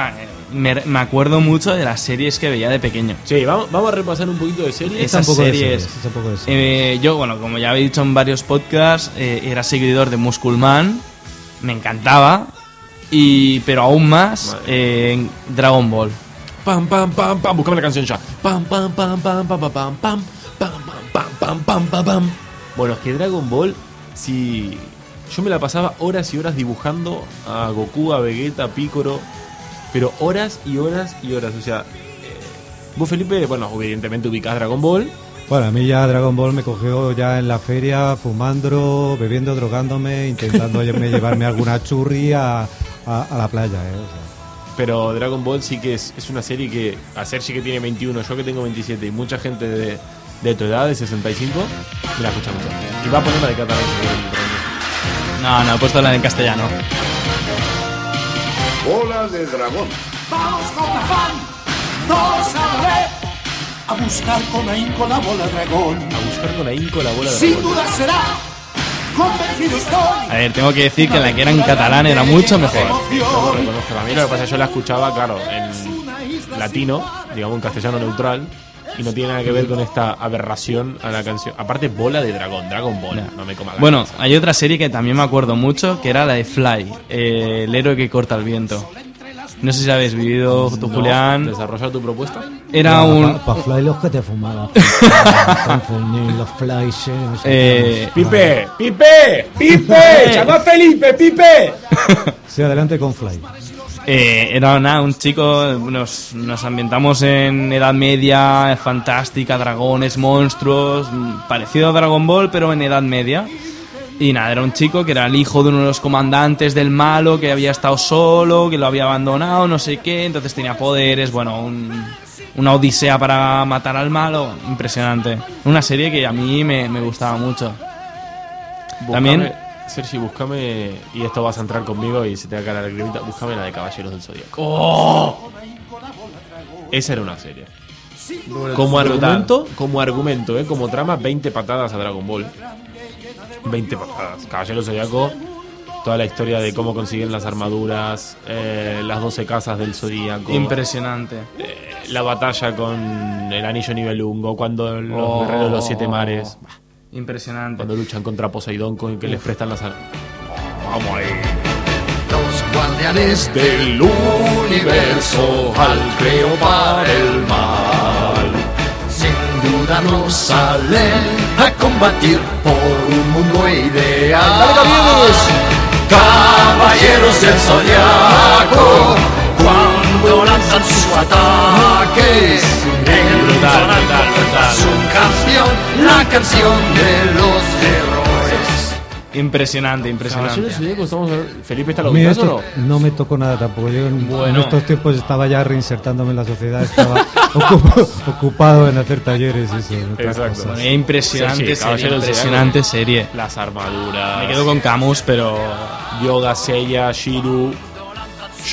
Eh, Me, me acuerdo mucho de las series que veía de pequeño. Sí, vamos, vamos a repasar un poquito de series. Esas de series. de. Eh, yo, bueno, como ya habéis dicho en varios podcasts, eh, era seguidor de Musculman. Me encantaba. Y, pero aún más eh, en Dragon Ball. Pam, pam, pam, pam. Buscame la canción ya. Pam, pam, pam, pam, pam, pam, pam, pam, pam, pam, pam, pam, pam, pam. Bueno, es que Dragon Ball, si. Yo me la pasaba horas y horas dibujando a Goku, a Vegeta, a Piccolo. Pero horas y horas y horas. O sea, eh, vos, Felipe, bueno, evidentemente ubicás Dragon Ball. Bueno, a mí ya Dragon Ball me cogió ya en la feria, fumando, bebiendo, drogándome, intentando <laughs> me llevarme alguna churri a, a- a la playa. ¿eh? O sea, Pero Dragon Ball sí que es, es una serie que, a Sergi que tiene 21, yo que tengo 27 y mucha gente de, de tu edad, de 65, me la escucha mucho. Y va a poner la de catalán. No, no, he puesto la en castellano. Bola de dragón. Vamos con afán, todos a la vez, A buscar con ahínco la bola dragón. A buscar con ahínco la bola de Sin dragón. duda será. Convencido estoy. A ver, tengo que decir que la que era en catalán era mucho mejor. Yo lo reconozco. A mí lo que pasa es que yo la escuchaba, claro, en latino, digamos en castellano neutral, y no tiene nada que ver con esta aberración a la canción. Aparte, bola de dragón, Dragon Ball, no me coma la Bueno, hay otra serie que también me acuerdo mucho, que era la de Fly, eh, el héroe que corta el viento. No sé si habéis vivido tú, No, Julián. ¿Desarrolla tu propuesta? Era un... Para fly los que te fumaban. <laughs> Confundir los flies. eh, no Eh. ¡Pipe! ¡Pipe! <laughs> ¡Pipe! ¡Llama a Felipe! ¡Pipe! Sí, adelante con fly. Eh, era nada, un chico, nos, nos ambientamos en Edad Media, fantástica, dragones, monstruos, mm, parecido a Dragon Ball, pero en Edad Media. Y nada, era un chico que era el hijo de uno de los comandantes del malo, que había estado solo, que lo había abandonado, no sé qué, entonces tenía poderes, bueno, un- una odisea para matar al malo, impresionante. Una serie que a mí me, me gustaba mucho. También- También. Sergi, búscame. Y esto vas a entrar conmigo y se te va a caer la lagrimita. Búscame la de Caballeros del Zodíaco. ¡Oh! Esa era una serie. Como argumento, como argumento, ¿eh? como trama, 20 patadas a Dragon Ball. 20 patadas. Caballero Zodíaco, toda la historia de cómo consiguen las armaduras, eh, las 12 casas del Zodíaco. Impresionante. eh, la batalla con el anillo nivelungo, cuando los Oh. guerreros de los siete mares, Impresionante. cuando luchan contra Poseidón, con que les prestan las armas. Vamos ahí. Los guardianes del universo al creo para el mal. Sin duda nos salen a combatir por un mundo ideal. Caballeros del Zodiaco, cuando lanzan sus ataques, en Brutal, brutal, brutal. su canción, la canción de los héroes. Impresionante, impresionante. Felipe está A mí laburando, esto no me tocó nada tampoco. Yo en, Bueno. en estos tiempos estaba ya reinsertándome en la sociedad, estaba <laughs> ocup- ocupado en hacer talleres y eso. en otras Exacto. cosas. Bueno, impresionante Sí, sí, serie, del impresionante serie. Las armaduras. Me quedo con Camus, pero Yoga, Seiya, Shiru,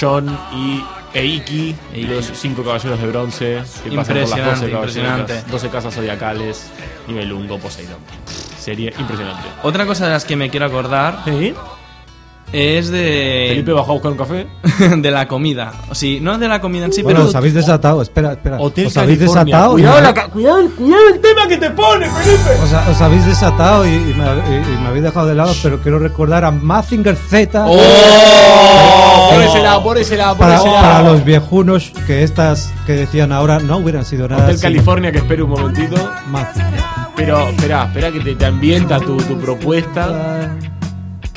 John y Eiki, y los cinco caballeros de bronce que pasan por las 12 Impresionante, caballeros, impresionante. 12 casas zodiacales, nivel Lungo, Poseidón. Serie impresionante. otra cosa de las que me quiero acordar ¿Sí? Es Felipe de bajó a buscar un café. <laughs> de la comida. O sí, no de la comida en sí, Bueno, pero os habéis desatado. Espera, espera. Hotel os habéis California. desatado. Cuidado, la ca- cuidado, cuidado el tema que te pone, Felipe. os, ha- os habéis desatado y, y me, y- y me habéis dejado de lado, pero quiero recordar a Mazinger Z. ¡Oh! Por ese lado, por ese lado, por Para, ese lado. para los viejunos que estas que decían ahora no hubieran sido nada. Hotel sin California, que espere un momentito. Mazinger. Pero, espera, espera que te, te ambienta tu, tu propuesta.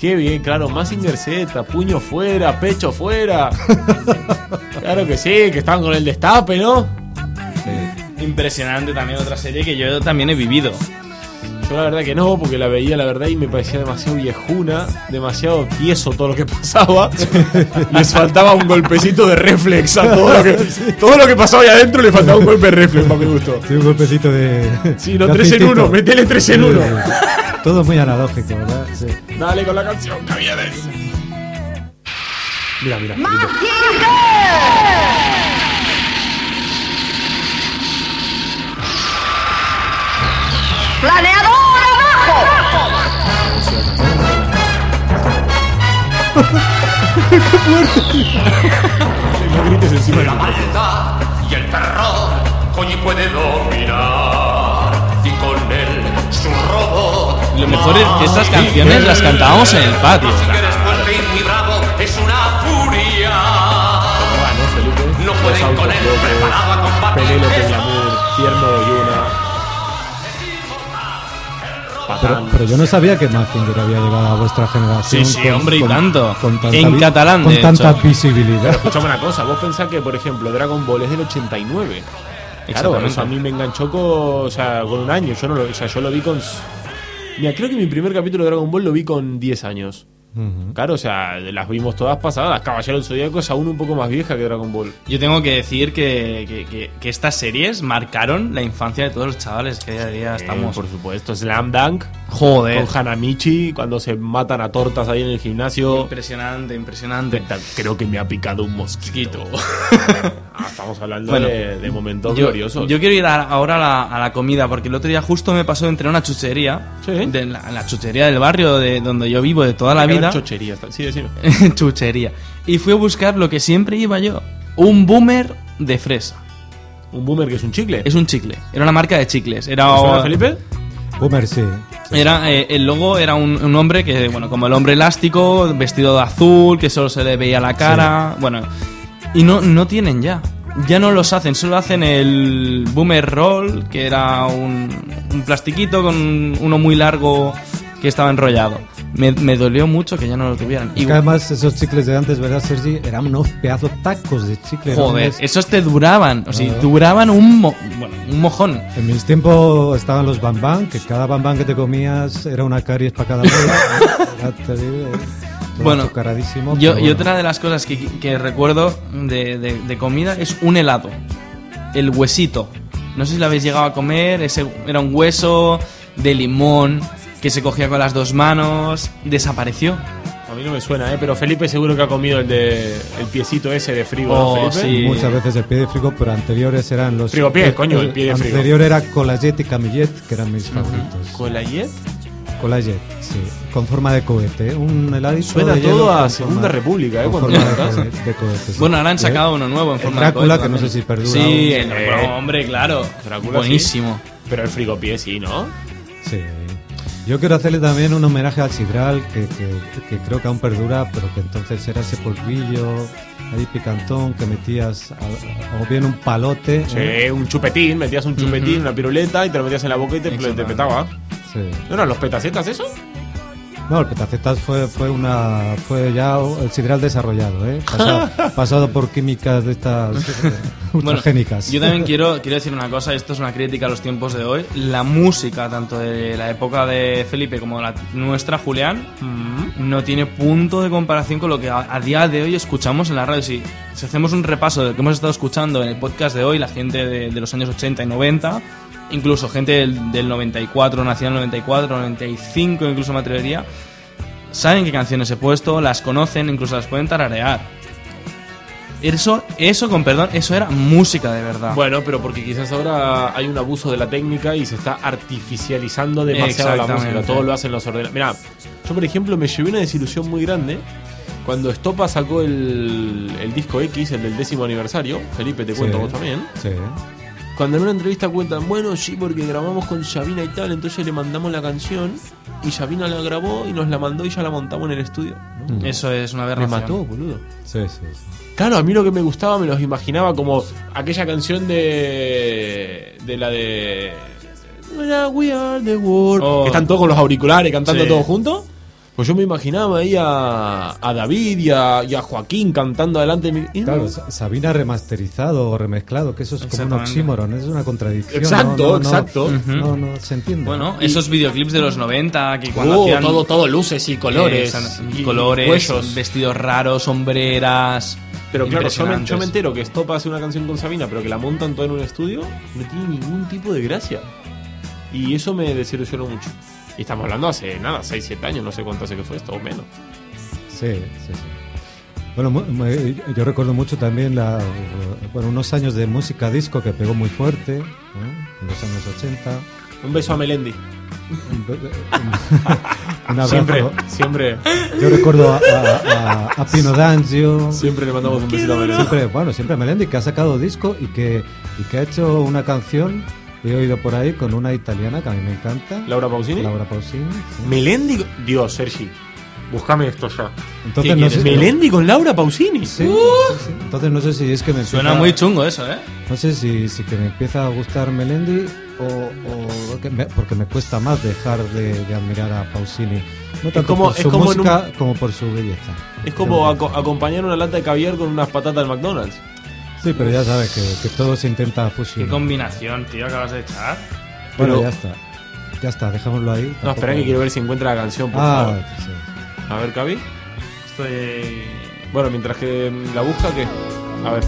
Qué bien, claro, Mazinger Z, puño fuera, pecho fuera. <laughs> claro que sí, que estaban con el destape, ¿no? impresionante también otra serie que yo también he vivido. Yo la verdad que no, porque la veía la verdad y me parecía demasiado viejuna, demasiado tieso todo lo que <laughs> pasaba. <laughs> Les faltaba un golpecito de reflex a todo lo que, todo lo que pasaba ahí adentro, le faltaba un golpe de reflex para mi gusto. Sí, un golpecito de. Sí, no de 3 en. 1, metele 3 en 1. Todo muy analógico, ¿verdad? Sí. Dale con la canción, Caviedes. Mira, mira. ¡Planeador abajo! <laughs> No grites encima de La la maldad y el terror hoy puede dominar y con él su robo. Lo mejor es que estas canciones las cantábamos en el patio. Es una furia. No pueden con él, preparado a combatir. Penélope Glamour, Tierno de Yuna. Pero, pero yo no sabía que Mazinger había llegado a vuestra generación. Sí, sí, hombre, y tanto. tanta En catalán, Con de tanta hecho. visibilidad. Escuchame una cosa, vos pensás que, por ejemplo, Dragon Ball es del 89. Claro, eso a mí me enganchó con, o sea, con un año. Yo, no lo, o sea, yo lo vi con. Mira, creo que mi primer capítulo de Dragon Ball lo vi con 10 años. Claro, o sea, las vimos todas pasadas. Caballero del Zodíaco es aún un poco más vieja que Dragon Ball. Yo tengo que decir que, que- que- que estas series marcaron la infancia de todos los chavales que día a día estamos. Por supuesto, Slam Dunk. Joder. Con Hanamichi, cuando se matan a tortas ahí en el gimnasio. Impresionante, impresionante. Creo que me ha picado un mosquito. <laughs> estamos hablando Bueno, de, de momentos Yo, gloriosos. yo quiero ir a- ahora a la, a la comida, porque el otro día justo me pasó entre una chuchería, de la, la chuchería del barrio de donde yo vivo de toda la vida. Ver chocherías, sí, decime. <laughs> chuchería. Y fui a buscar lo que siempre iba yo: un boomer de fresa. ¿Un boomer que es un chicle? Es un chicle. Era una marca de chicles. Era, ¿Te suena, Felipe? Boomer, sí. Era, eh, el logo era un, un hombre que, bueno, como el hombre elástico, vestido de azul, que solo se le veía la cara. Bueno, y no, no tienen ya. Ya no los hacen, solo hacen el Boomer Roll, que era un, un plastiquito con uno muy largo que estaba enrollado. Me, me dolió mucho que ya no lo tuvieran. Y además esos chicles de antes, ¿verdad, Sergi? Eran unos pedazos tacos de chicle. joder, esos te duraban, o sea, duraban un, mo- bueno, un mojón. En mis tiempos estaban los bambán, que cada bambán que te comías era una caries para cada <laughs> terrible, todo Bueno, Yo, pero y bueno. otra de las cosas que, que recuerdo de, de- de comida es un helado. El huesito. No sé si lo habéis llegado a comer. Ese, era un hueso de limón que se cogía con las dos manos. Desapareció. A mí no me suena, ¿eh? Pero Felipe seguro que ha comido el de el piecito ese de frigo, Oh, ¿no, Felipe? sí. Muchas veces el pie de frigo, pero anteriores eran los. Frigopié, coño, el pie de frigo. Anterior era Colayet y Camillet, que eran mis favoritos. ¿Colayet? Colayet, sí. Con forma de cohete. ¿eh? Un heladito. Suena de todo a Segunda forma- República, ¿eh? con forma de cohete, de cohete, sí. Bueno, ahora han sacado uno nuevo en El forma Drácula, de que no sé también. si perdura. Sí, aún. el Eh, Drácula, hombre, claro. Drácula, Buenísimo. sí. Pero el frigopié sí, ¿no? Sí. Yo quiero hacerle también un homenaje al sidral, que, que- que creo que aún perdura, pero que entonces era ese polvillo ahí picantón que metías, a- o bien un palote. Sí, ¿eh? un chupetín, metías un chupetín, una piruleta y te lo metías en la boca y te, te petaba. Sí. ¿No eran los petacetas eso? No, el petacetas fue, fue una fue ya el sidral desarrollado, ¿eh? Pasado, <laughs> pasado por químicas de estas eh, <laughs> Bueno, ultragénicas. yo también quiero, quiero decir una cosa, esto es una crítica a los tiempos de hoy. La música, tanto de la época de Felipe como la nuestra, Julián, no tiene punto de comparación con lo que a, a día de hoy escuchamos en la radio. Si, si hacemos un repaso de lo que hemos estado escuchando en el podcast de hoy, la gente de, de los años 80 y 90, incluso gente del, del 94, nacida en el 94, 95, incluso me atrevería, saben qué canciones he puesto, las conocen, incluso las pueden tararear. Eso, eso, con perdón, eso era música de verdad. Bueno, pero porque quizás ahora hay un abuso de la técnica y se está artificializando demasiado la música. Todo lo hacen los ordenadores. Mira, yo por ejemplo me llevé una desilusión muy grande cuando Estopa sacó el, el disco X, el del décimo aniversario. Felipe, te cuento Sí. vos también. Sí. Cuando en una entrevista cuentan, bueno, sí, porque grabamos con Sabina y tal, entonces le mandamos la canción y Sabina la grabó y nos la mandó y ya la montamos en el estudio. Eso es una Me aberración. mató, boludo. Sí, sí, sí. Claro, a mí lo que me gustaba me los imaginaba como aquella canción de. de la de. We are the world. Oh. Que están todos con los auriculares cantando Sí. todos juntos. Pues yo me imaginaba ahí a, a David y a, y a Joaquín cantando adelante de mi. Claro, Sa- Sabina remasterizado o remezclado, que eso es como un oxímoron, es una contradicción. Exacto, no, no, no, exacto. No, no, se entiende. Bueno, esos videoclips de los 90 que cuando Oh, hacían todo, todo luces y colores. Eh, y colores, cuellos. vestidos raros, sombreras. Pero claro, yo me, yo me impresionantes. entero que Stop hace una canción con Sabina, pero que la montan todo en un estudio, no tiene ningún tipo de gracia. Y eso me desilusionó mucho. Y estamos hablando hace nada, 6, 7 años, no sé cuánto hace que fue esto, o menos. Sí, sí, sí. Bueno, mu- yo recuerdo mucho también la, bueno, unos años de música disco que pegó muy fuerte, ¿eh? en los años 80. Un beso a Melendi. <laughs> Un abrazo. Siempre, siempre. Yo recuerdo a, a- a- a Pino D'Angio. Siempre le mandamos un besito a Melendi. Siempre, bueno, siempre a Melendi, que ha sacado disco y que, y que ha hecho una canción, he oído por ahí, con una italiana que a mí me encanta. Laura Pausini. Laura Pausini. sí. Melendi. Dios, Sergi. Búscame esto ya. Entonces, ¿Qué no sé- Melendi con Laura Pausini. Sí, sí, sí. Entonces no sé si es que me Suena empieza- muy chungo eso, ¿eh? No sé si, si que me empieza a gustar Melendi o, o que me- porque me cuesta más dejar de, de admirar a Pausini. No tanto como- por es su como en un- música como por su belleza. Es como aco- acompañar una lata de caviar con unas patatas del McDonald's. Sí, pero ya sabes que, que todo se intenta Qué fusionar. combinación, tío, acabas de echar. Bueno, Pero- ya está. Ya está, dejémoslo ahí. No, Tampoco- espera que quiero ver si encuentra la canción, por Ah, favor. sí. A ver, Cavi. Estoy. Bueno, mientras que la busca, ¿qué? A ver.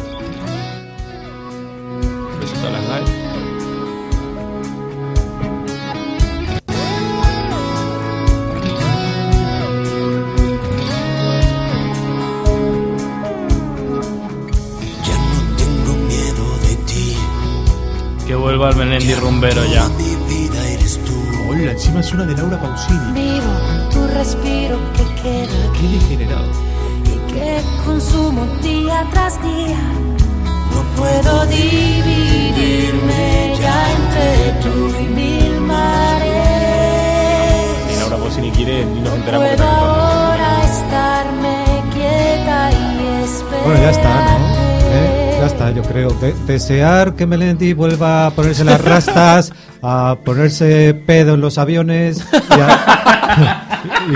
Besito a las live. Vuelva el Melendi rumbero ya. Hola, encima es una de Laura Pausini. Vivo tu respiro que queda Qué degenerado. y que consumo día tras día. No puedo dividirme ya entre tú y mil mares. Si Laura Pausini quiere, ni nos enteramos que Puedo ahora estarme quieta y esperar. Bueno, ya está, ¿no? Ya está, yo creo. De- desear que Melendi vuelva a ponerse las rastas, a ponerse pedo en los aviones y a,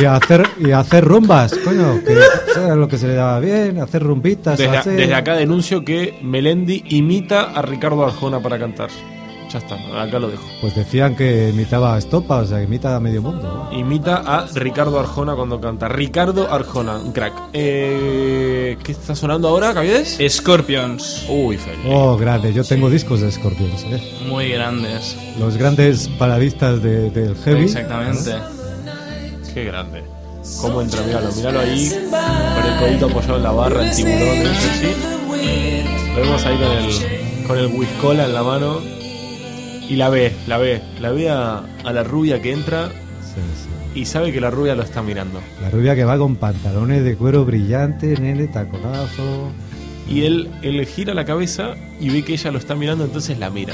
y a hacer, y a hacer rumbas, coño, que sea lo que se le daba bien, hacer rumbitas. Desde, hacer- desde acá denuncio que Melendi imita a Ricardo Arjona para cantar. Ya está, acá lo dejo. Pues decían que imitaba a Estopa, o sea, que imita a medio mundo. Imita a Ricardo Arjona cuando canta. Ricardo Arjona, un crack. Eh, ¿Qué está sonando ahora, Caviedes? Scorpions. Uy, Feli. Oh, grande, yo tengo discos de Scorpions, ¿eh? Muy grandes. Los grandes paladistas de- del heavy. Exactamente. Qué grande. Cómo entra, míralo, míralo ahí. Con el codito apoyado en la barra, el tiburón, sexy. Lo vemos ahí con el, con el whiskola en la mano. Y la ve, la ve. La ve a, a la rubia que entra Sí, sí. y sabe que la rubia lo está mirando. La rubia que va con pantalones de cuero brillante, nene, taconazo. Y él, él gira la cabeza y ve que ella lo está mirando, entonces la mira.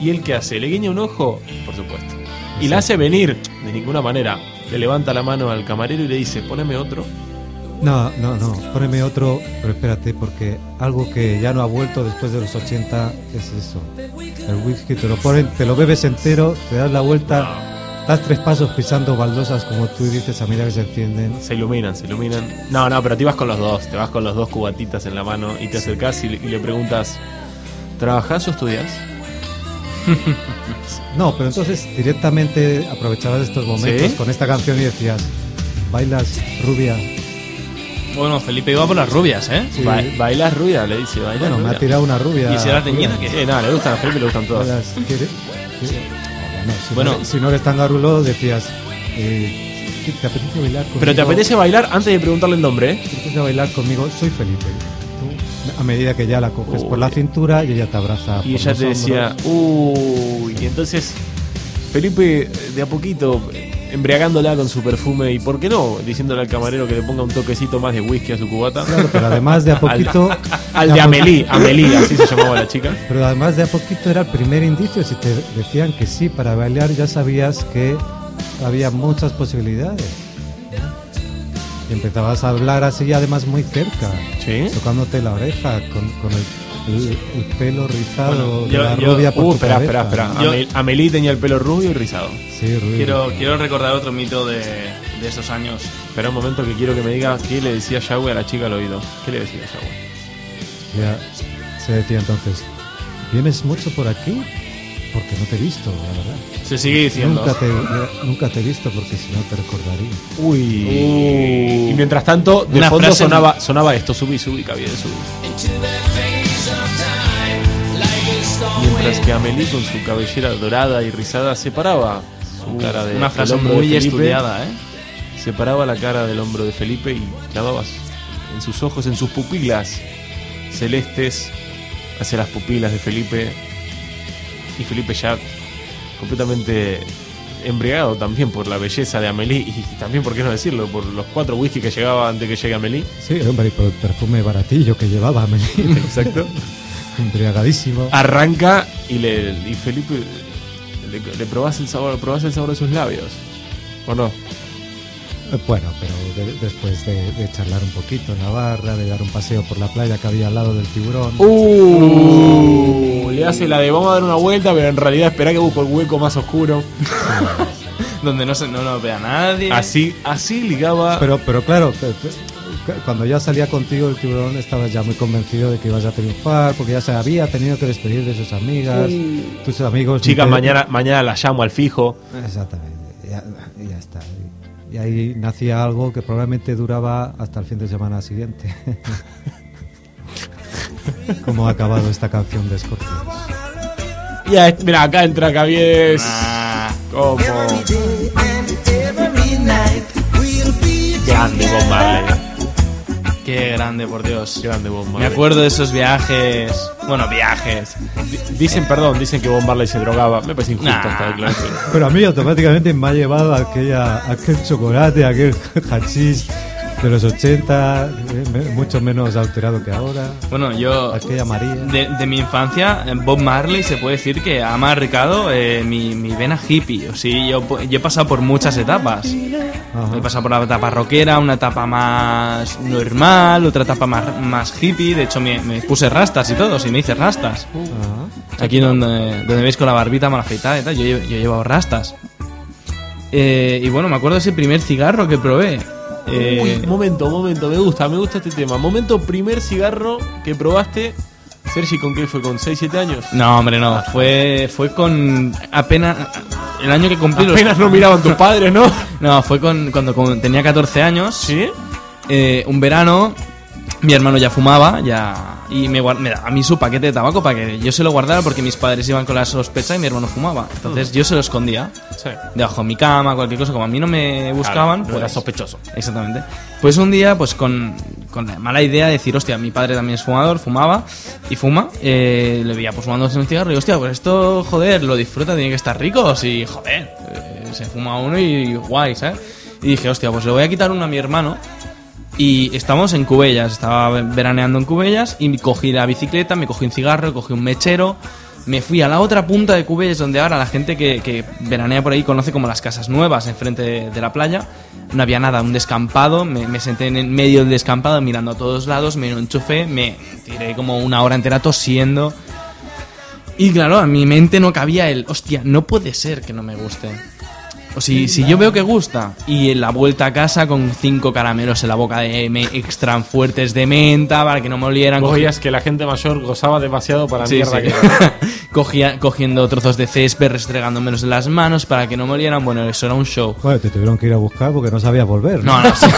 ¿Y él qué hace? ¿Le guiña un ojo? Por supuesto. Y la hace venir, de ninguna manera. Le levanta la mano al camarero y le dice, poneme otro. No, no, no, poneme otro, pero espérate, porque algo que ya no ha vuelto después de los 80 es eso. El whisky te lo ponen, te lo bebes entero, te das la vuelta, das tres pasos pisando baldosas como tú dices a medida que se encienden. Se iluminan, se iluminan. No, no, pero te vas con los dos. Te vas con los dos cubatitas en la mano y te acercás y, le- y le preguntas, ¿trabajás o estudias? <laughs> No, pero entonces directamente aprovechabas estos momentos ¿Sí? con esta canción y decías, bailas rubia. Bueno, Felipe iba por las rubias, ¿eh? Sí. Ba- ¿Bailas rubia? Le dice, ¿bailas Bueno, me ha tirado una rubia. ¿Y si era teñida rubia. qué? Sí, nada, le gustan a Felipe, le gustan todas. Bailas- ¿quiere- quiere- Bueno, si, Bueno. no, si no eres tan garulo, decías, eh, ¿qué ¿te apetece bailar conmigo? Pero te apetece bailar antes de preguntarle el nombre, ¿eh? ¿Te apetece bailar conmigo? Soy Felipe. Tú, a medida que ya la coges por la cintura y ella te abraza. Y por ella los te decía, uy, y entonces Felipe de a poquito embriagándola con su perfume y por qué no, diciéndole al camarero que le ponga un toquecito más de whisky a su cubata. Claro, pero además de a <laughs> poquito. Al, al de Amelie, Amelie, así se llamaba la chica. Pero además de a poquito era el primer indicio. Si te decían que sí para bailar, ya sabías que había muchas posibilidades. Empezabas a hablar así, además muy cerca, Sí. tocándote la oreja con, con el, el- el pelo rizado Bueno, de yo- la yo- rubia por Uh, tu espera, cabeza. espera, espera. Yo- Amel- Amelie tenía el pelo rubio y rizado. Sí, rubio. Quiero, quiero recordar otro mito de, de esos años. Espera un momento que quiero que me diga qué le decía Yahweh a la chica al oído. ¿Qué le decía Yahweh? Ya se decía entonces, ¿vienes mucho por aquí? Porque no te he visto, la verdad. Se sigue diciendo. Nunca te, nunca te he visto porque si no te recordaría. Uy. Y mientras tanto, de Una fondo frase- sonaba, sonaba esto, subí, subí, cabía de subí. Mientras que Amelie con su cabellera dorada y rizada separaba su cara de Una frase hombro de muy Felipe, estudiada, ¿eh? Separaba la cara del hombro de Felipe y clavaba en sus ojos, en sus pupilas celestes hacia las pupilas de Felipe. Y Felipe ya completamente embriagado también por la belleza de Amelie y también, por qué no decirlo, por los cuatro whisky que llegaba antes que llegue Amelie. Sí, hombre, y por el perfume baratillo que llevaba, me <laughs> Exacto. embriagadísimo. Arranca y, le, y Felipe le, le probás el sabor, probás el sabor de sus labios. ¿O no? Eh, Bueno, pero de- después de, de charlar un poquito en la barra, de dar un paseo por la playa que había al lado del tiburón. Uh, le hace la de vamos a dar una vuelta, pero en realidad espera que busco el hueco más oscuro. <laughs> Donde no, se, no nos vea nadie. Así, así ligaba. Pero, pero claro, cuando ya salía contigo el tiburón estabas ya muy convencido de que ibas a triunfar, porque ya se había tenido que despedir de sus amigas, tus amigos. Chica, mujer- mañana, mañana la llamo al fijo. Exactamente, ya, ya está. Y ahí nacía algo que probablemente duraba hasta el fin de semana siguiente. <laughs> ¿Cómo ha acabado esta canción de Scorpions? Ya, mira, acá entra Caviedes. Ah, Como. Grande Bob Marley. Qué grande, por Dios. Qué grande Bob Me acuerdo de esos viajes. Bueno, viajes. Di- Dicen, perdón, dicen que Bob Marley se drogaba. Me parece injusto Nah. esta declaración. Pero a mí automáticamente me ha llevado a aquella, aquel chocolate, aquel hachís de los 80, eh, mucho menos alterado que ahora. Bueno, yo. Aquella María. De, de mi infancia, eh, Bob Marley se puede decir que ha marcado eh, mi, mi vena hippie. O sí, yo, yo he pasado por muchas etapas. Ajá. He pasado por la etapa rockera, una etapa más normal, otra etapa más, más hippie. De hecho, me, me puse rastas y todo, si me hice rastas. Ajá. Aquí donde, donde veis con la barbita mal afeitada y tal, yo, yo llevo rastas. Eh, y bueno, me acuerdo de ese primer cigarro que probé. Eh, Uy, momento, momento, me gusta, me gusta este tema. Momento, primer cigarro que probaste. Sergi, ¿con qué fue? ¿Con 6, 7 años? no, hombre, no. Fue, fue con apenas... El año que cumplí los- Apenas no miraban tus padres, ¿no? No, fue con, cuando con- tenía 14 años. ¿Sí? Eh, un verano, mi hermano ya fumaba, ya y me, me daba a mí su paquete de tabaco para que yo se lo guardara porque mis padres iban con la sospecha y mi hermano fumaba. Entonces Mm. yo se lo escondía Sí. debajo de mi cama, cualquier cosa. Como a mí no me buscaban, no pues era sospechoso. Exactamente. Pues un día, pues con, con la mala idea de decir, hostia, mi padre también es fumador, fumaba y fuma. eh, le veía pues fumándose un cigarro y, hostia, pues esto, joder, lo disfruta, tiene que estar rico. Si, joder, eh, se fuma uno y guay, ¿sabes? Y dije, hostia, pues le voy a quitar uno a mi hermano. Y estamos en Cubellas, estaba veraneando en Cubellas y cogí la bicicleta, me cogí un cigarro, cogí un mechero, me fui a la otra punta de Cubellas donde ahora la gente que, veranea por ahí conoce como las casas nuevas enfrente de, de la playa. No había nada, un descampado, me, senté en medio del descampado mirando a todos lados, me enchufé, me tiré como una hora entera tosiendo. Y claro, a mi mente no cabía el, hostia, no puede ser que no me guste. O si, si yo veo que gusta y en la vuelta a casa con cinco caramelos en la boca de me- extra fuertes de menta para que no me olieran. Vos cogí- veías que la gente mayor gozaba demasiado para Sí, mierda sí. que. <laughs> Cogía- cogiendo trozos de césped, restregándomelos en las manos para que no me olieran. Bueno, eso era un show. Bueno, te tuvieron que ir a buscar porque no sabías volver. No, no, sí. <laughs>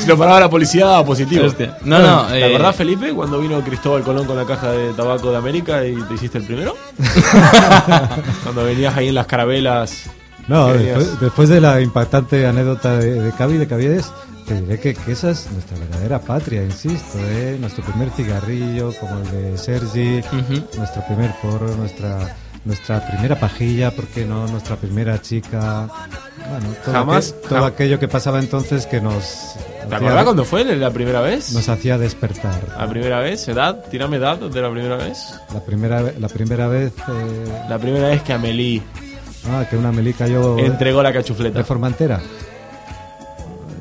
Si lo paraba la policía daba positivo. Hostia. No, no, ¿Te eh, acordás, Felipe, cuando vino Cristóbal Colón con la caja de tabaco de América y te hiciste el primero? <laughs> cuando venías ahí en las carabelas. No, después, de la impactante anécdota de, de Cavi, de Caviedes, te diré que, que esa es nuestra verdadera patria, insisto, ¿eh? Nuestro primer cigarrillo, como el de Sergi, nuestro primer porro, nuestra nuestra primera pajilla, ¿por qué no? Nuestra primera chica. Bueno, todo, Jamás- todo jam- aquello que pasaba entonces que nos... ¿Te acordás cuando fue la primera vez? Nos hacía despertar. ¿La primera vez? ¿Edad? Tírame edad de la primera vez. La primera, la primera vez... eh, La primera vez que Amelie ah, que una meli cayó... entregó la cachufleta. ¿De Formentera?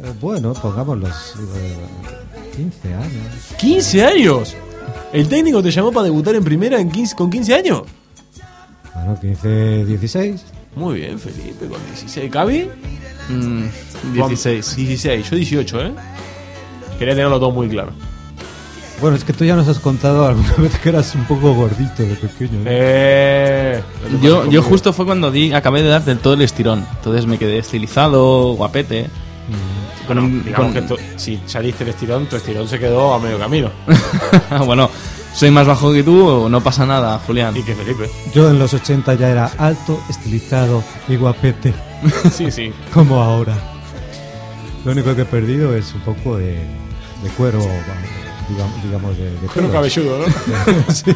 Eh, bueno, pongamos los eh, 15 años. ¿15 años? ¿El técnico te llamó para debutar en primera en 15, con 15 años? Bueno, 15, 16. Muy bien, Felipe, con 16. ¿Cabi? Mm, 16. 16, yo 18, ¿eh? Quería tenerlo todo muy claro. Bueno, es que tú ya nos has contado alguna <laughs> vez que eras un poco gordito de pequeño. ¿no? Eh, Yo, yo justo fue cuando di, acabé de dar del todo el estirón. Entonces me quedé estilizado, guapete. Con un- Digamos con- que tú- si ya diste el estirón, tu estirón se quedó a medio camino. <laughs> bueno, soy más bajo que tú, no pasa nada, Julián. Y que Felipe. Yo en los 80 ya era alto, estilizado y guapete, <laughs> Sí, sí. como ahora. Lo único que he perdido es un poco de, de cuero, digamos, digamos de, de pelos. cabelludo, ¿no? <laughs> sí.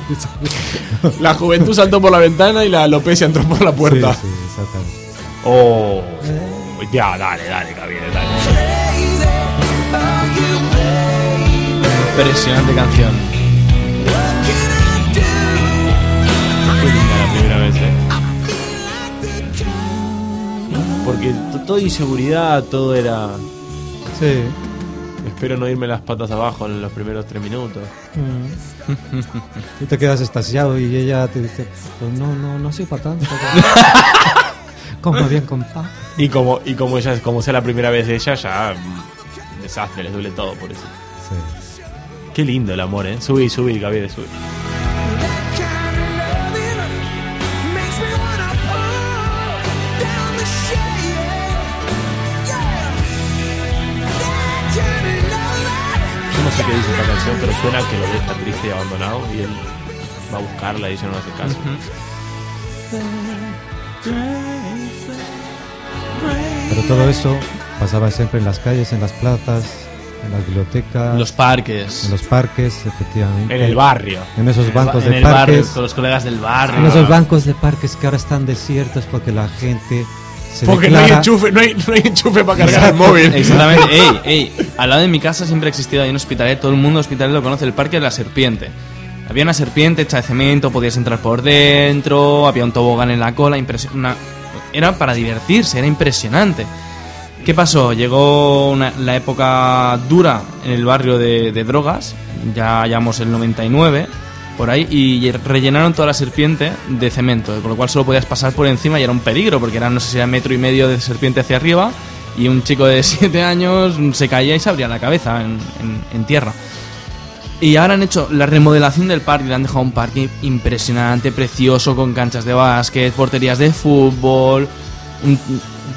La juventud saltó por la ventana y la alopecia entró por la puerta. Sí, sí, exactamente. Oh. Ya, dale, dale, Javier, dale. Impresionante canción. Fue linda la primera vez, ¿eh? Porque t- todo inseguridad, todo era. Sí. Espero no irme las patas abajo en los primeros tres minutos. <laughs> Y te quedas estasiado y ella te dice, pues no, no, no soy para tanto. <laughs> Como bien compa. Y como, y como ella, como sea la primera vez de ella, ya. mm, Desastre, les duele todo por eso. Sí. Qué lindo el amor, ¿eh? Subí, subí, Gabriel, subí. Sé qué dice esta canción, pero suena que lo deja triste y abandonado y él va a buscarla y ella no hace caso. Pero todo eso pasaba siempre en las calles, en las plazas, en las bibliotecas, En los parques. en los parques, efectivamente. En el barrio. En esos En el bancos en de el barrio, parques. con los colegas del barrio. En esos bancos de parques que ahora están desiertos porque la gente se Porque no hay enchufe, no hay, no hay enchufe para cargar el móvil. Exactamente. <laughs> ey, ey. Al lado de mi casa siempre ha existido ahí un hospitalet. Todo el mundo hospitalet lo conoce. El parque de la serpiente. Había una serpiente hecha de cemento, podías entrar por dentro, había un tobogán en la cola, una- era para divertirse, era impresionante. ¿Qué pasó? Llegó una- la época dura en el barrio de, de drogas, ya hallamos el 99, por ahí, y rellenaron toda la serpiente de cemento, con lo cual solo podías pasar por encima y era un peligro, porque era, no sé si era metro y medio de serpiente hacia arriba, y un chico de <laughs> 7 años se caía y se abría la cabeza en, tierra. Y ahora han hecho la remodelación del parque, le han dejado un parque impresionante, precioso, con canchas de básquet, porterías de fútbol,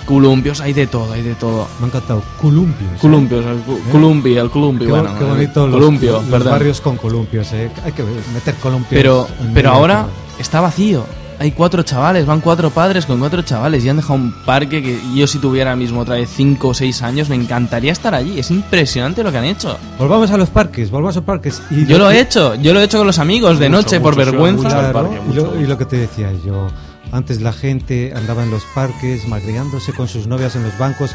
columpios, hay de todo, hay de todo. Me ha encantado. Columpios. ¿eh? Columpios, el cu- columpio, el Qué, bueno. qué bonito el los, columpio, los perdón. barrios con columpios. eh. Hay que meter columpios. Pero, en pero medio ahora está vacío. Hay cuatro chavales, van cuatro padres con cuatro chavales y han dejado un parque que yo si tuviera mismo otra vez cinco o seis años me encantaría estar allí. Es impresionante lo que han hecho. Volvamos a los parques, volvamos a los parques. Y Yo lo he hecho, yo lo he hecho con los amigos de Mucho, noche por mucho, vergüenza. mucho al Claro, parque, y, mucho, lo, y lo que te decía yo, antes la gente andaba en los parques magreándose con sus novias en los bancos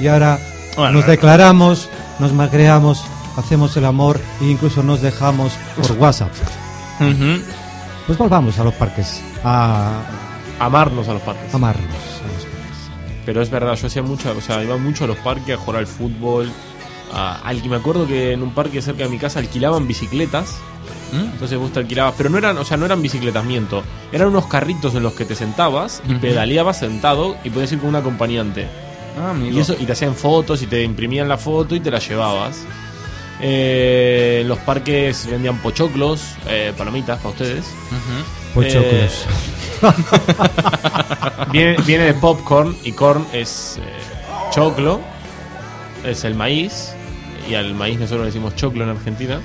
y ahora Bueno, nos declaramos, nos magreamos, hacemos el amor e incluso nos dejamos por WhatsApp. Ujú. Pues volvamos a los parques, a Amarnos a los parques. amarnos. a los parques. Pero es verdad, yo hacía mucho, o sea, iba mucho a los parques a jugar al fútbol. A, al- me acuerdo que en un parque cerca de mi casa alquilaban bicicletas. ¿Mm? Entonces vos te alquilabas, pero no eran, o sea, no eran bicicletas, miento. Eran unos carritos en los que te sentabas y Ujú. pedaleabas sentado y podías ir con un acompañante. Ah. Y eso, y te hacían fotos y te imprimían la foto y te la llevabas. Eh, en los parques vendían pochoclos, eh, palomitas para ustedes. Pochoclos. <laughs> Viene, viene de popcorn y corn es eh, choclo, es el maíz. Y al maíz nosotros le decimos choclo en Argentina.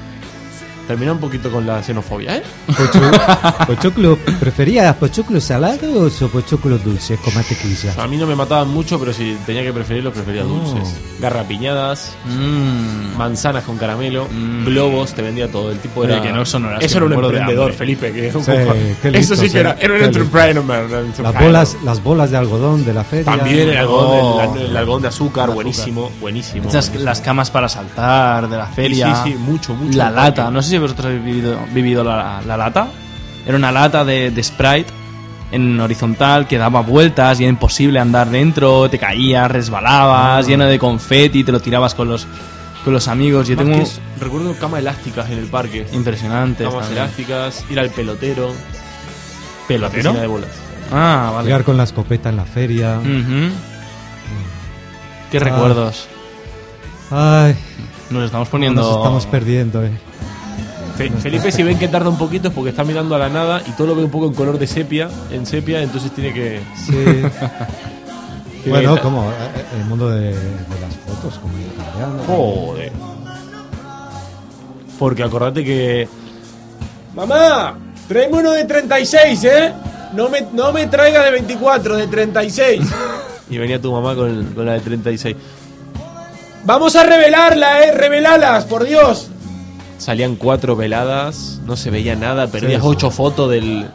Terminó un poquito con la xenofobia, ¿eh? Pocho- pochoclo, ¿preferías pochoclos salados o pochoclos dulces con mantequilla? A mí no me mataban mucho, pero si tenía que preferirlos, prefería Oh. dulces. Garrapiñadas, Mm. manzanas con caramelo, Mm. globos, te vendía todo. El tipo Oye, era. que no sonoras Eso era un emprendedor. Felipe. Que era un Sí, poco- qué Eso sí que era, era un entrepreneur. Las bolas, las bolas de algodón de la feria. También el algodón, Oh. el, el algodón de azúcar, azúcar. buenísimo, buenísimo. Estas- buenísimo. las camas para saltar de la feria. Sí, sí, sí, mucho, mucho. La lata, no sé si vosotros habéis vivido, vivido la, la lata. Era una lata de, de Sprite en horizontal que daba vueltas y era imposible andar dentro, te caías, resbalabas, Ah. lleno de confeti, te lo tirabas con los, con los amigos. Yo Más tengo es- recuerdo camas elásticas en el parque. impresionante. Camas también. elásticas, ir al pelotero. ¿Pelotero? La de bolas. Ah, vale. Jugar con la escopeta en la feria. Ujú. Qué Ah. recuerdos. Ay, Nos estamos poniendo. nos estamos perdiendo, eh. Fe- Felipe, si ven que tarda un poquito es porque está mirando a la nada y todo lo ve un poco en color de sepia, en sepia, entonces tiene que. Sí. <laughs> tiene bueno, que- como eh, el mundo de, de las fotos, como cambiando. Joder. Porque acordate que. ¡Mamá! Tráeme uno de 36, ¿eh? No me, no me traigas de 24, de 36. <laughs> y venía tu mamá con, con la de 36. ¡Vamos a revelarla, eh! ¡Revelalas, por Dios! Salían cuatro veladas, no se veía nada, perdías Sí, ocho fotos del.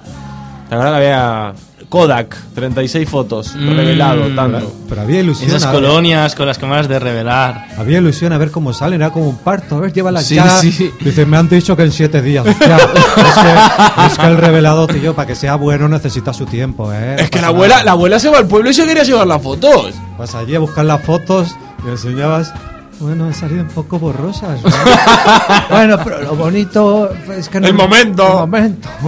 La verdad que había. Kodak, 36 fotos, Mm. revelado, tanto. Pero había ilusión. Esas colonias con las cámaras de revelar. Había ilusión a ver cómo salen, era como un parto. A ver, llévalas Sí, ya. sí. Dice, me han dicho que en siete días. Hostia, <laughs> es, que, es que el revelado, tío, para que sea bueno necesita su tiempo, ¿eh? Es que Pasa la abuela, nada. la abuela se va al pueblo y se quería llevar las fotos. Vas allí a buscar las fotos y enseñabas. Bueno, han salido un poco borrosas. ¿no? <laughs> bueno, pero lo bonito es que no. El momento. El momento. <laughs>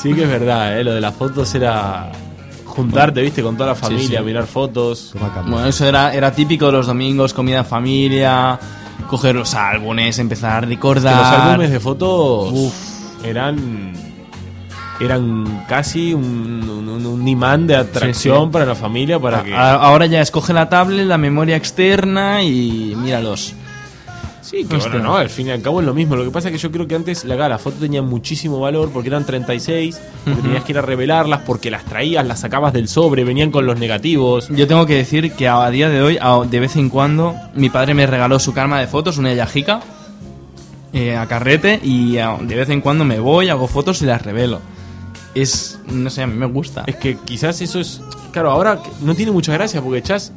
Sí que es verdad, ¿eh? lo de las fotos era juntarte, viste, con toda la familia, sí. mirar fotos. Bueno, eso era, era típico de los domingos, comida en familia, coger los álbumes, empezar a Que recordar. los álbumes de fotos eran eran casi un, un- un imán de atracción Sí, sí. para la familia para que Ahora ya escoge la tablet, la memoria externa y míralos. Sí, que bueno, no, al fin y al cabo es lo mismo. Lo que pasa es que yo creo que antes la, la foto tenía muchísimo valor porque eran 36, porque Ujú. tenías que ir a revelarlas, porque las traías, las sacabas del sobre, venían con los negativos. Yo tengo que decir que a día de hoy, a- de vez en cuando, mi padre me regaló su karma de fotos, una Yajica, eh, a carrete, y a- de vez en cuando me voy, hago fotos y las revelo. Es, no sé, a mí me gusta. Es que quizás eso es. Claro, ahora no tiene mucha gracia porque echás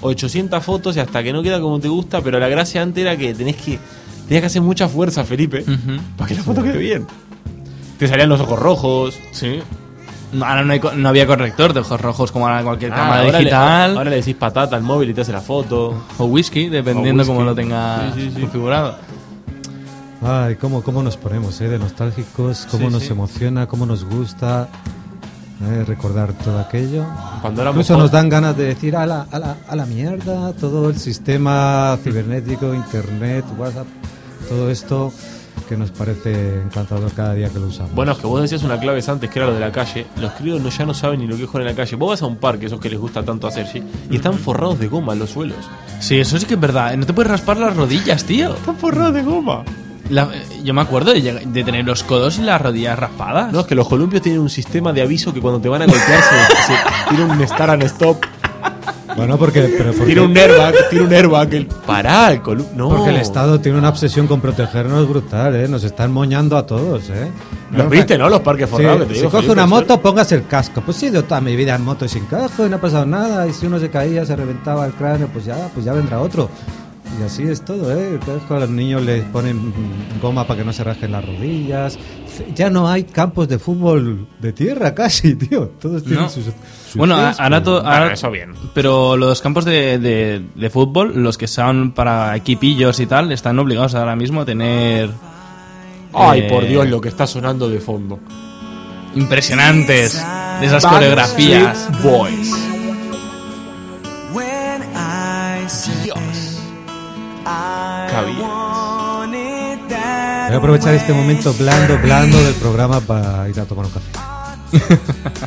800 fotos y hasta que no queda como te gusta, pero la gracia antes era que tenés que. Tenías que hacer mucha fuerza, Felipe, para que la foto quede bien. Te salían los ojos rojos. Sí. No, ahora no, hay no había corrector de ojos rojos como ahora en cualquier Ah, cámara ahora le- digital. ahora le decís patata al móvil y te hace la foto. O whisky, dependiendo O whisky. cómo lo tenga Sí, sí, sí. configurado. Ay, cómo, cómo nos ponemos, ¿eh? De nostálgicos, cómo Sí, nos sí. emociona, cómo nos gusta eh, recordar todo aquello. Cuando éramos Incluso nos dan ganas de decir a la, a, la, a la mierda todo el sistema cibernético, internet, WhatsApp, todo esto que nos parece encantador cada día que lo usamos. Bueno, es que vos decías una clave antes que era lo de la calle. Los críos no, ya no saben ni lo que es jugar en la calle. Vos vas a un parque, esos que les gusta tanto hacer, ¿sí? Y están forrados de goma los suelos. Sí, eso sí que es verdad. No te puedes raspar las rodillas, tío. Están forrados de goma. La- yo me acuerdo de, de tener los codos y las rodillas raspadas. No, es que los columpios tienen un sistema de aviso que cuando te van a golpear se, se tira un start and stop. Bueno, porque, pero porque, Tira un <laughs> airbag, tira un airbag. El, pará, el columpio. No. porque el Estado tiene una obsesión con protegernos brutal, ¿eh? Nos están moñando a todos, ¿eh? Los viste, ¿no? Los parques forrados que te si digo, coge una moto, póngase el casco. Pues sí, yo toda mi vida en moto y sin casco y no ha pasado nada. Y si uno se caía, se reventaba el cráneo, pues ya, pues ya vendrá otro. Y así es todo, ¿eh? A los niños les ponen goma para que no se rajen las rodillas. Ya no hay campos de fútbol de tierra casi, <laughs> tío. Todos tienen No. sus, sus Bueno, ahora, to- Bueno, ahora- eso bien. Pero los campos de, de- de fútbol, los que son para equipillos y tal, están obligados ahora mismo a tener. Ay, eh, por Dios, lo que está sonando de fondo. Impresionantes de esas coreografías. Boys. Voy a aprovechar este momento blando, blando del programa para ir a tomar un café. <laughs>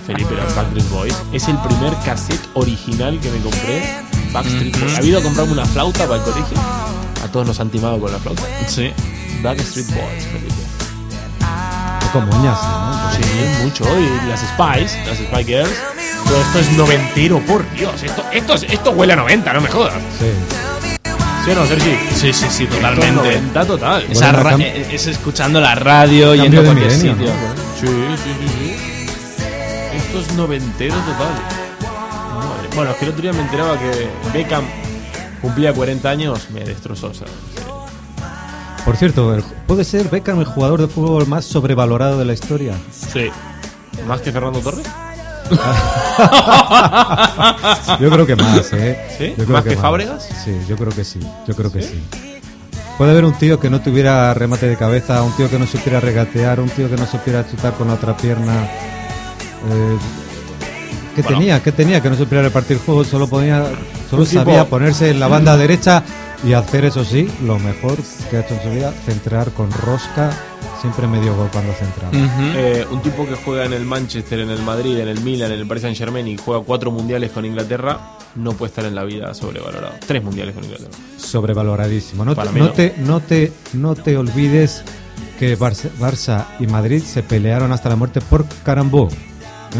Felipe, los Backstreet Boys. Es el primer cassette original que me compré. Backstreet Boys. ¿Ha ido a comprarme una flauta para el colegio? A todos nos han timado con la flauta. Sí. Backstreet Boys, Felipe. Con moñas, ¿no? Sí, mucho. Y las Spice, las Spice Girls. Todo esto es noventero, por Dios. Esto, esto, es- esto huele a 90, no me jodas. Sí. ¿Sí o no, Sergi? Sí, sí, sí, totalmente. 90 total. Esa Bueno, ra- cam- eh, es escuchando la radio, Cambio yendo a de cualquier milenio, sitio. ¿no? Sí, sí, sí, sí. Esto es noventero total. Madre- Bueno, es que el otro día me enteraba que Beckham cumplía 40 años, me destrozó. o sea, Por cierto, el- ¿puede ser Beckham el jugador de fútbol más sobrevalorado de la historia? Sí. ¿Más que Fernando Torres? <laughs> Yo creo que más, ¿eh? ¿Sí? Yo creo ¿Más que Fábregas? Sí, yo creo que sí, yo creo que sí. Puede haber un tío que no tuviera remate de cabeza, un tío que no supiera regatear, un tío que no supiera chutar con la otra pierna. Eh, ¿Qué Bueno. tenía? ¿Qué tenía? Que no supiera repartir juegos, solo podía, solo sabía ponerse en la banda derecha y hacer eso sí, lo mejor que ha hecho en su vida, centrar con rosca, siempre medio gol cuando centraba. Eh, un tipo que juega en el Manchester, en el Madrid, en el Milan, en el Paris Saint Germain y juega cuatro mundiales con Inglaterra, no puede estar en la vida sobrevalorado. Tres mundiales con Inglaterra. sobrevaloradísimo. No, te, no, no. te, no, te, no te olvides que Barça, Barça y Madrid se pelearon hasta la muerte por Carambó.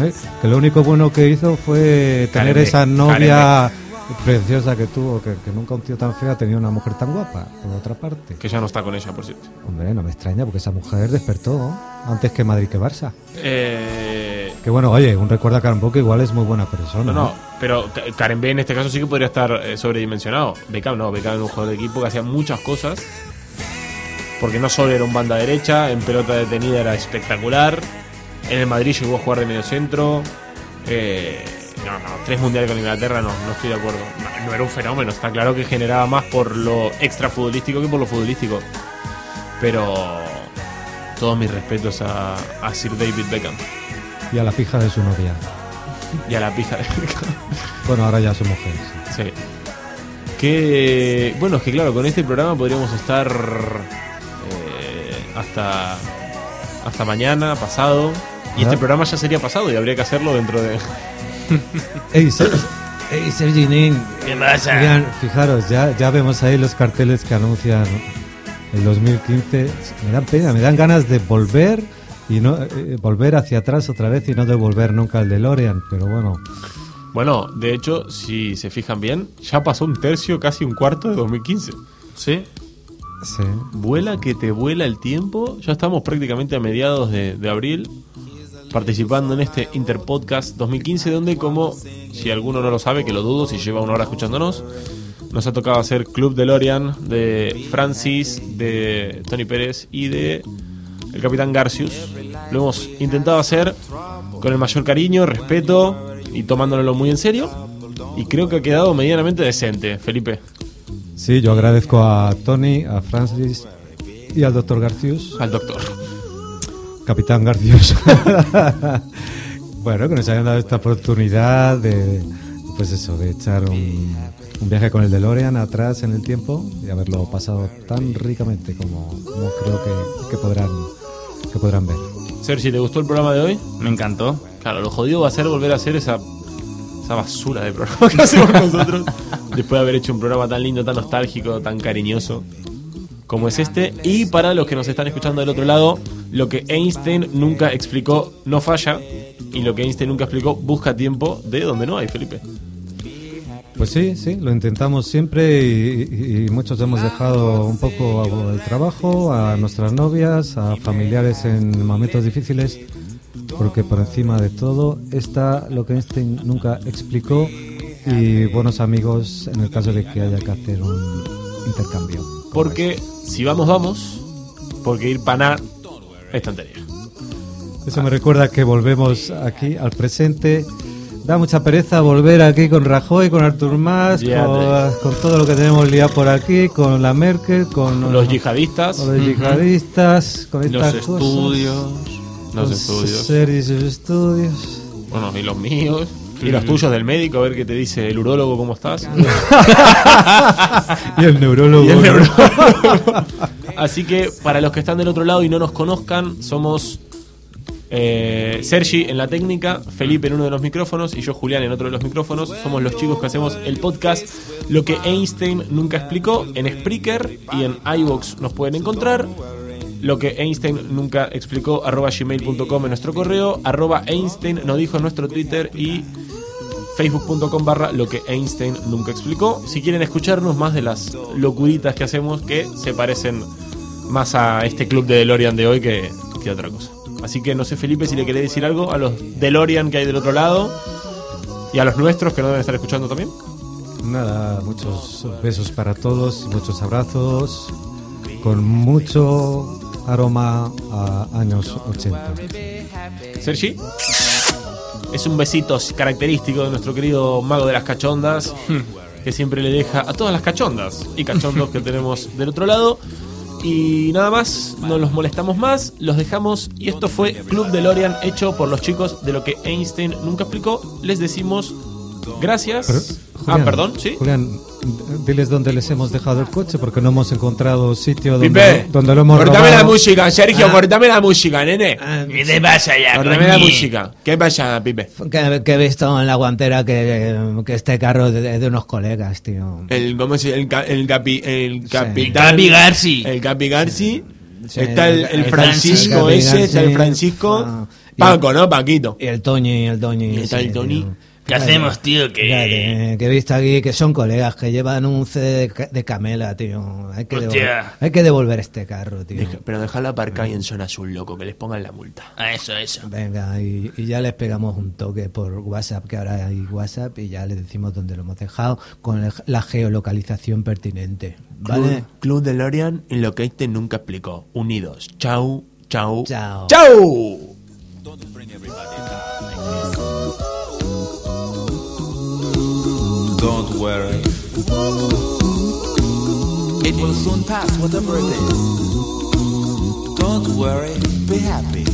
¿eh? Que lo único bueno que hizo fue tener esa novia preciosa que tuvo, que, que nunca un tío tan feo ha tenido una mujer tan guapa, por otra parte. Que ya no está con ella, por cierto. Hombre, no me extraña porque esa mujer despertó antes que Madrid que Barça. Eh, Que bueno, oye, un recuerdo a Carambó que igual es muy buena persona. no, ¿no? no, pero Ka- Karen B en este caso sí que podría estar eh, sobredimensionado. Beckham no, Beckham era un jugador de equipo que hacía muchas cosas. Porque no solo era un banda derecha, en pelota detenida era espectacular. En el Madrid llegó a jugar de medio centro. Eh, no, no, tres mundiales con Inglaterra no, no estoy de acuerdo. No, no era un fenómeno, está claro que generaba más por lo extra futbolístico que por lo futbolístico. Pero todos mis respetos a, a Sir David Beckham Y a la pija de su novia. y a la pija de Beckham. Bueno, ahora ya su mujer. sí. Sí. Que bueno, es que claro, con este programa podríamos estar eh, hasta hasta mañana, pasado. Y este programa ya sería pasado y habría que hacerlo dentro de. <laughs> Ey, ey, Sergi Nin. ¿Qué pasa? Oigan, fijaros, ya, ya vemos ahí los carteles que anuncian el 2015. Me dan pena, me dan ganas de volver y no eh, volver hacia atrás otra vez y no devolver nunca el DeLorean, pero bueno. Bueno, de hecho, si se fijan bien, ya pasó un tercio, casi un cuarto de 2015. ¿Sí? Sí. Vuela que te vuela el tiempo. Ya estamos prácticamente a mediados de, de abril participando en este Interpodcast 2015, donde como, si alguno no lo sabe, que lo dudo, si lleva una hora escuchándonos, nos ha tocado hacer Club DeLorean de Francis, de Tony Pérez y de el Capitán Garcius. Lo hemos intentado hacer con el mayor cariño, respeto y tomándolo muy en serio. Y creo que ha quedado medianamente decente, Felipe. Sí, yo agradezco a Tony, a Francis y al doctor Garcius. Al doctor. Capitán Garcius. <laughs> bueno, que nos hayan dado esta oportunidad de, pues eso, de echar un, un viaje con el DeLorean atrás en el tiempo y haberlo pasado tan ricamente como, como creo que, que podrán que podrán ver. Sergi, ¿te gustó el programa de hoy? Me encantó. Claro, lo jodido va a ser volver a hacer esa, esa basura de programa que hacemos nosotros. <laughs> Después de haber hecho un programa tan lindo, tan nostálgico, tan cariñoso como es este. Y para los que nos están escuchando del otro lado, lo que Einstein nunca explicó no falla. Y lo que Einstein nunca explicó busca tiempo de donde no hay, Felipe. Pues sí, sí, lo intentamos siempre y, muchos hemos dejado un poco el trabajo, a nuestras novias, a familiares en momentos difíciles, porque por encima de todo está lo que Einstein nunca explicó y buenos amigos en el caso de que haya que hacer un intercambio. Porque si vamos, vamos, porque ir para nada es tontería. Eso me recuerda que volvemos aquí al presente. Da mucha pereza volver aquí con Rajoy, con Artur Mas, con, con todo lo que tenemos liado por aquí, con la Merkel, con Los yihadistas. con los yihadistas, con Los estas cosas, estudios. Los estudios. series estudios. Bueno, y los míos. Y los tuyos del médico, a ver qué te dice el urólogo, cómo estás. <laughs> Y el neurólogo. Y el neurólogo. Así que para los que están del otro lado y no nos conozcan, somos eh, Sergi en la técnica, Felipe en uno de los micrófonos y yo Julián en otro de los micrófonos. Somos los chicos que hacemos el podcast Lo que Einstein nunca explicó en Spreaker y en iVoox nos pueden encontrar. Lo que Einstein nunca explicó arroba gmail.com en nuestro correo, arroba Einstein nos dijo en nuestro Twitter y facebook.com barra lo que Einstein nunca explicó. Si quieren escucharnos más de las locuritas que hacemos que se parecen más a este club de DeLorean de hoy que, que otra cosa. Así que no sé Felipe si le querés decir algo a los DeLorean que hay del otro lado y a los nuestros que no deben estar escuchando también. Nada, muchos besos para todos y muchos abrazos con mucho aroma a años 80. Sergi. Es un besito característico de nuestro querido mago de las cachondas, que siempre le deja a todas las cachondas y cachondos que tenemos del otro lado. Y nada más, no los molestamos más, los dejamos. Y esto fue Club DeLorean hecho por los chicos de lo que Einstein nunca explicó. Les decimos gracias. Pero, ah, Julián, perdón, sí. Julián, diles dónde les hemos dejado el coche porque no hemos encontrado sitio donde, Pipe, donde lo hemos cortame robado. la música, Sergio, Ah. cortame la música, nene. ¿Qué te pasa ya, Cortame la música. ¿Qué pasa, Pipe? Que, que he visto en la guantera que, que este carro es de, de unos colegas, tío. El, ¿Cómo se El, el, capi, el capitán. El Capi Garci. El Capi Garci. Sí, está el, el el Francisco Francisco ese, está el. Francisco. Ah, Paco, ¿no? Paquito. Y el Toñi, el Toñi. Y está el Tony. tío. ¿Qué hacemos, tío? Que... Que he visto aquí que son colegas que llevan un CD de, ca- de Camela, tío. Hay que, Hostia. devolver, hay que devolver este carro, tío. Deja- pero dejarla aparcada y en zona azul, loco, que les pongan la multa. Ah, eso, eso. Venga, y, y ya les pegamos un toque por WhatsApp, que ahora hay WhatsApp, y ya les decimos dónde lo hemos dejado con el- la geolocalización pertinente. ¿Vale? Club, Club DeLorean en lo que este nunca explicó. Unidos. Chau, chau. Chao. ¡Chau! Don't worry. It will soon pass, whatever it is. Don't worry, be happy.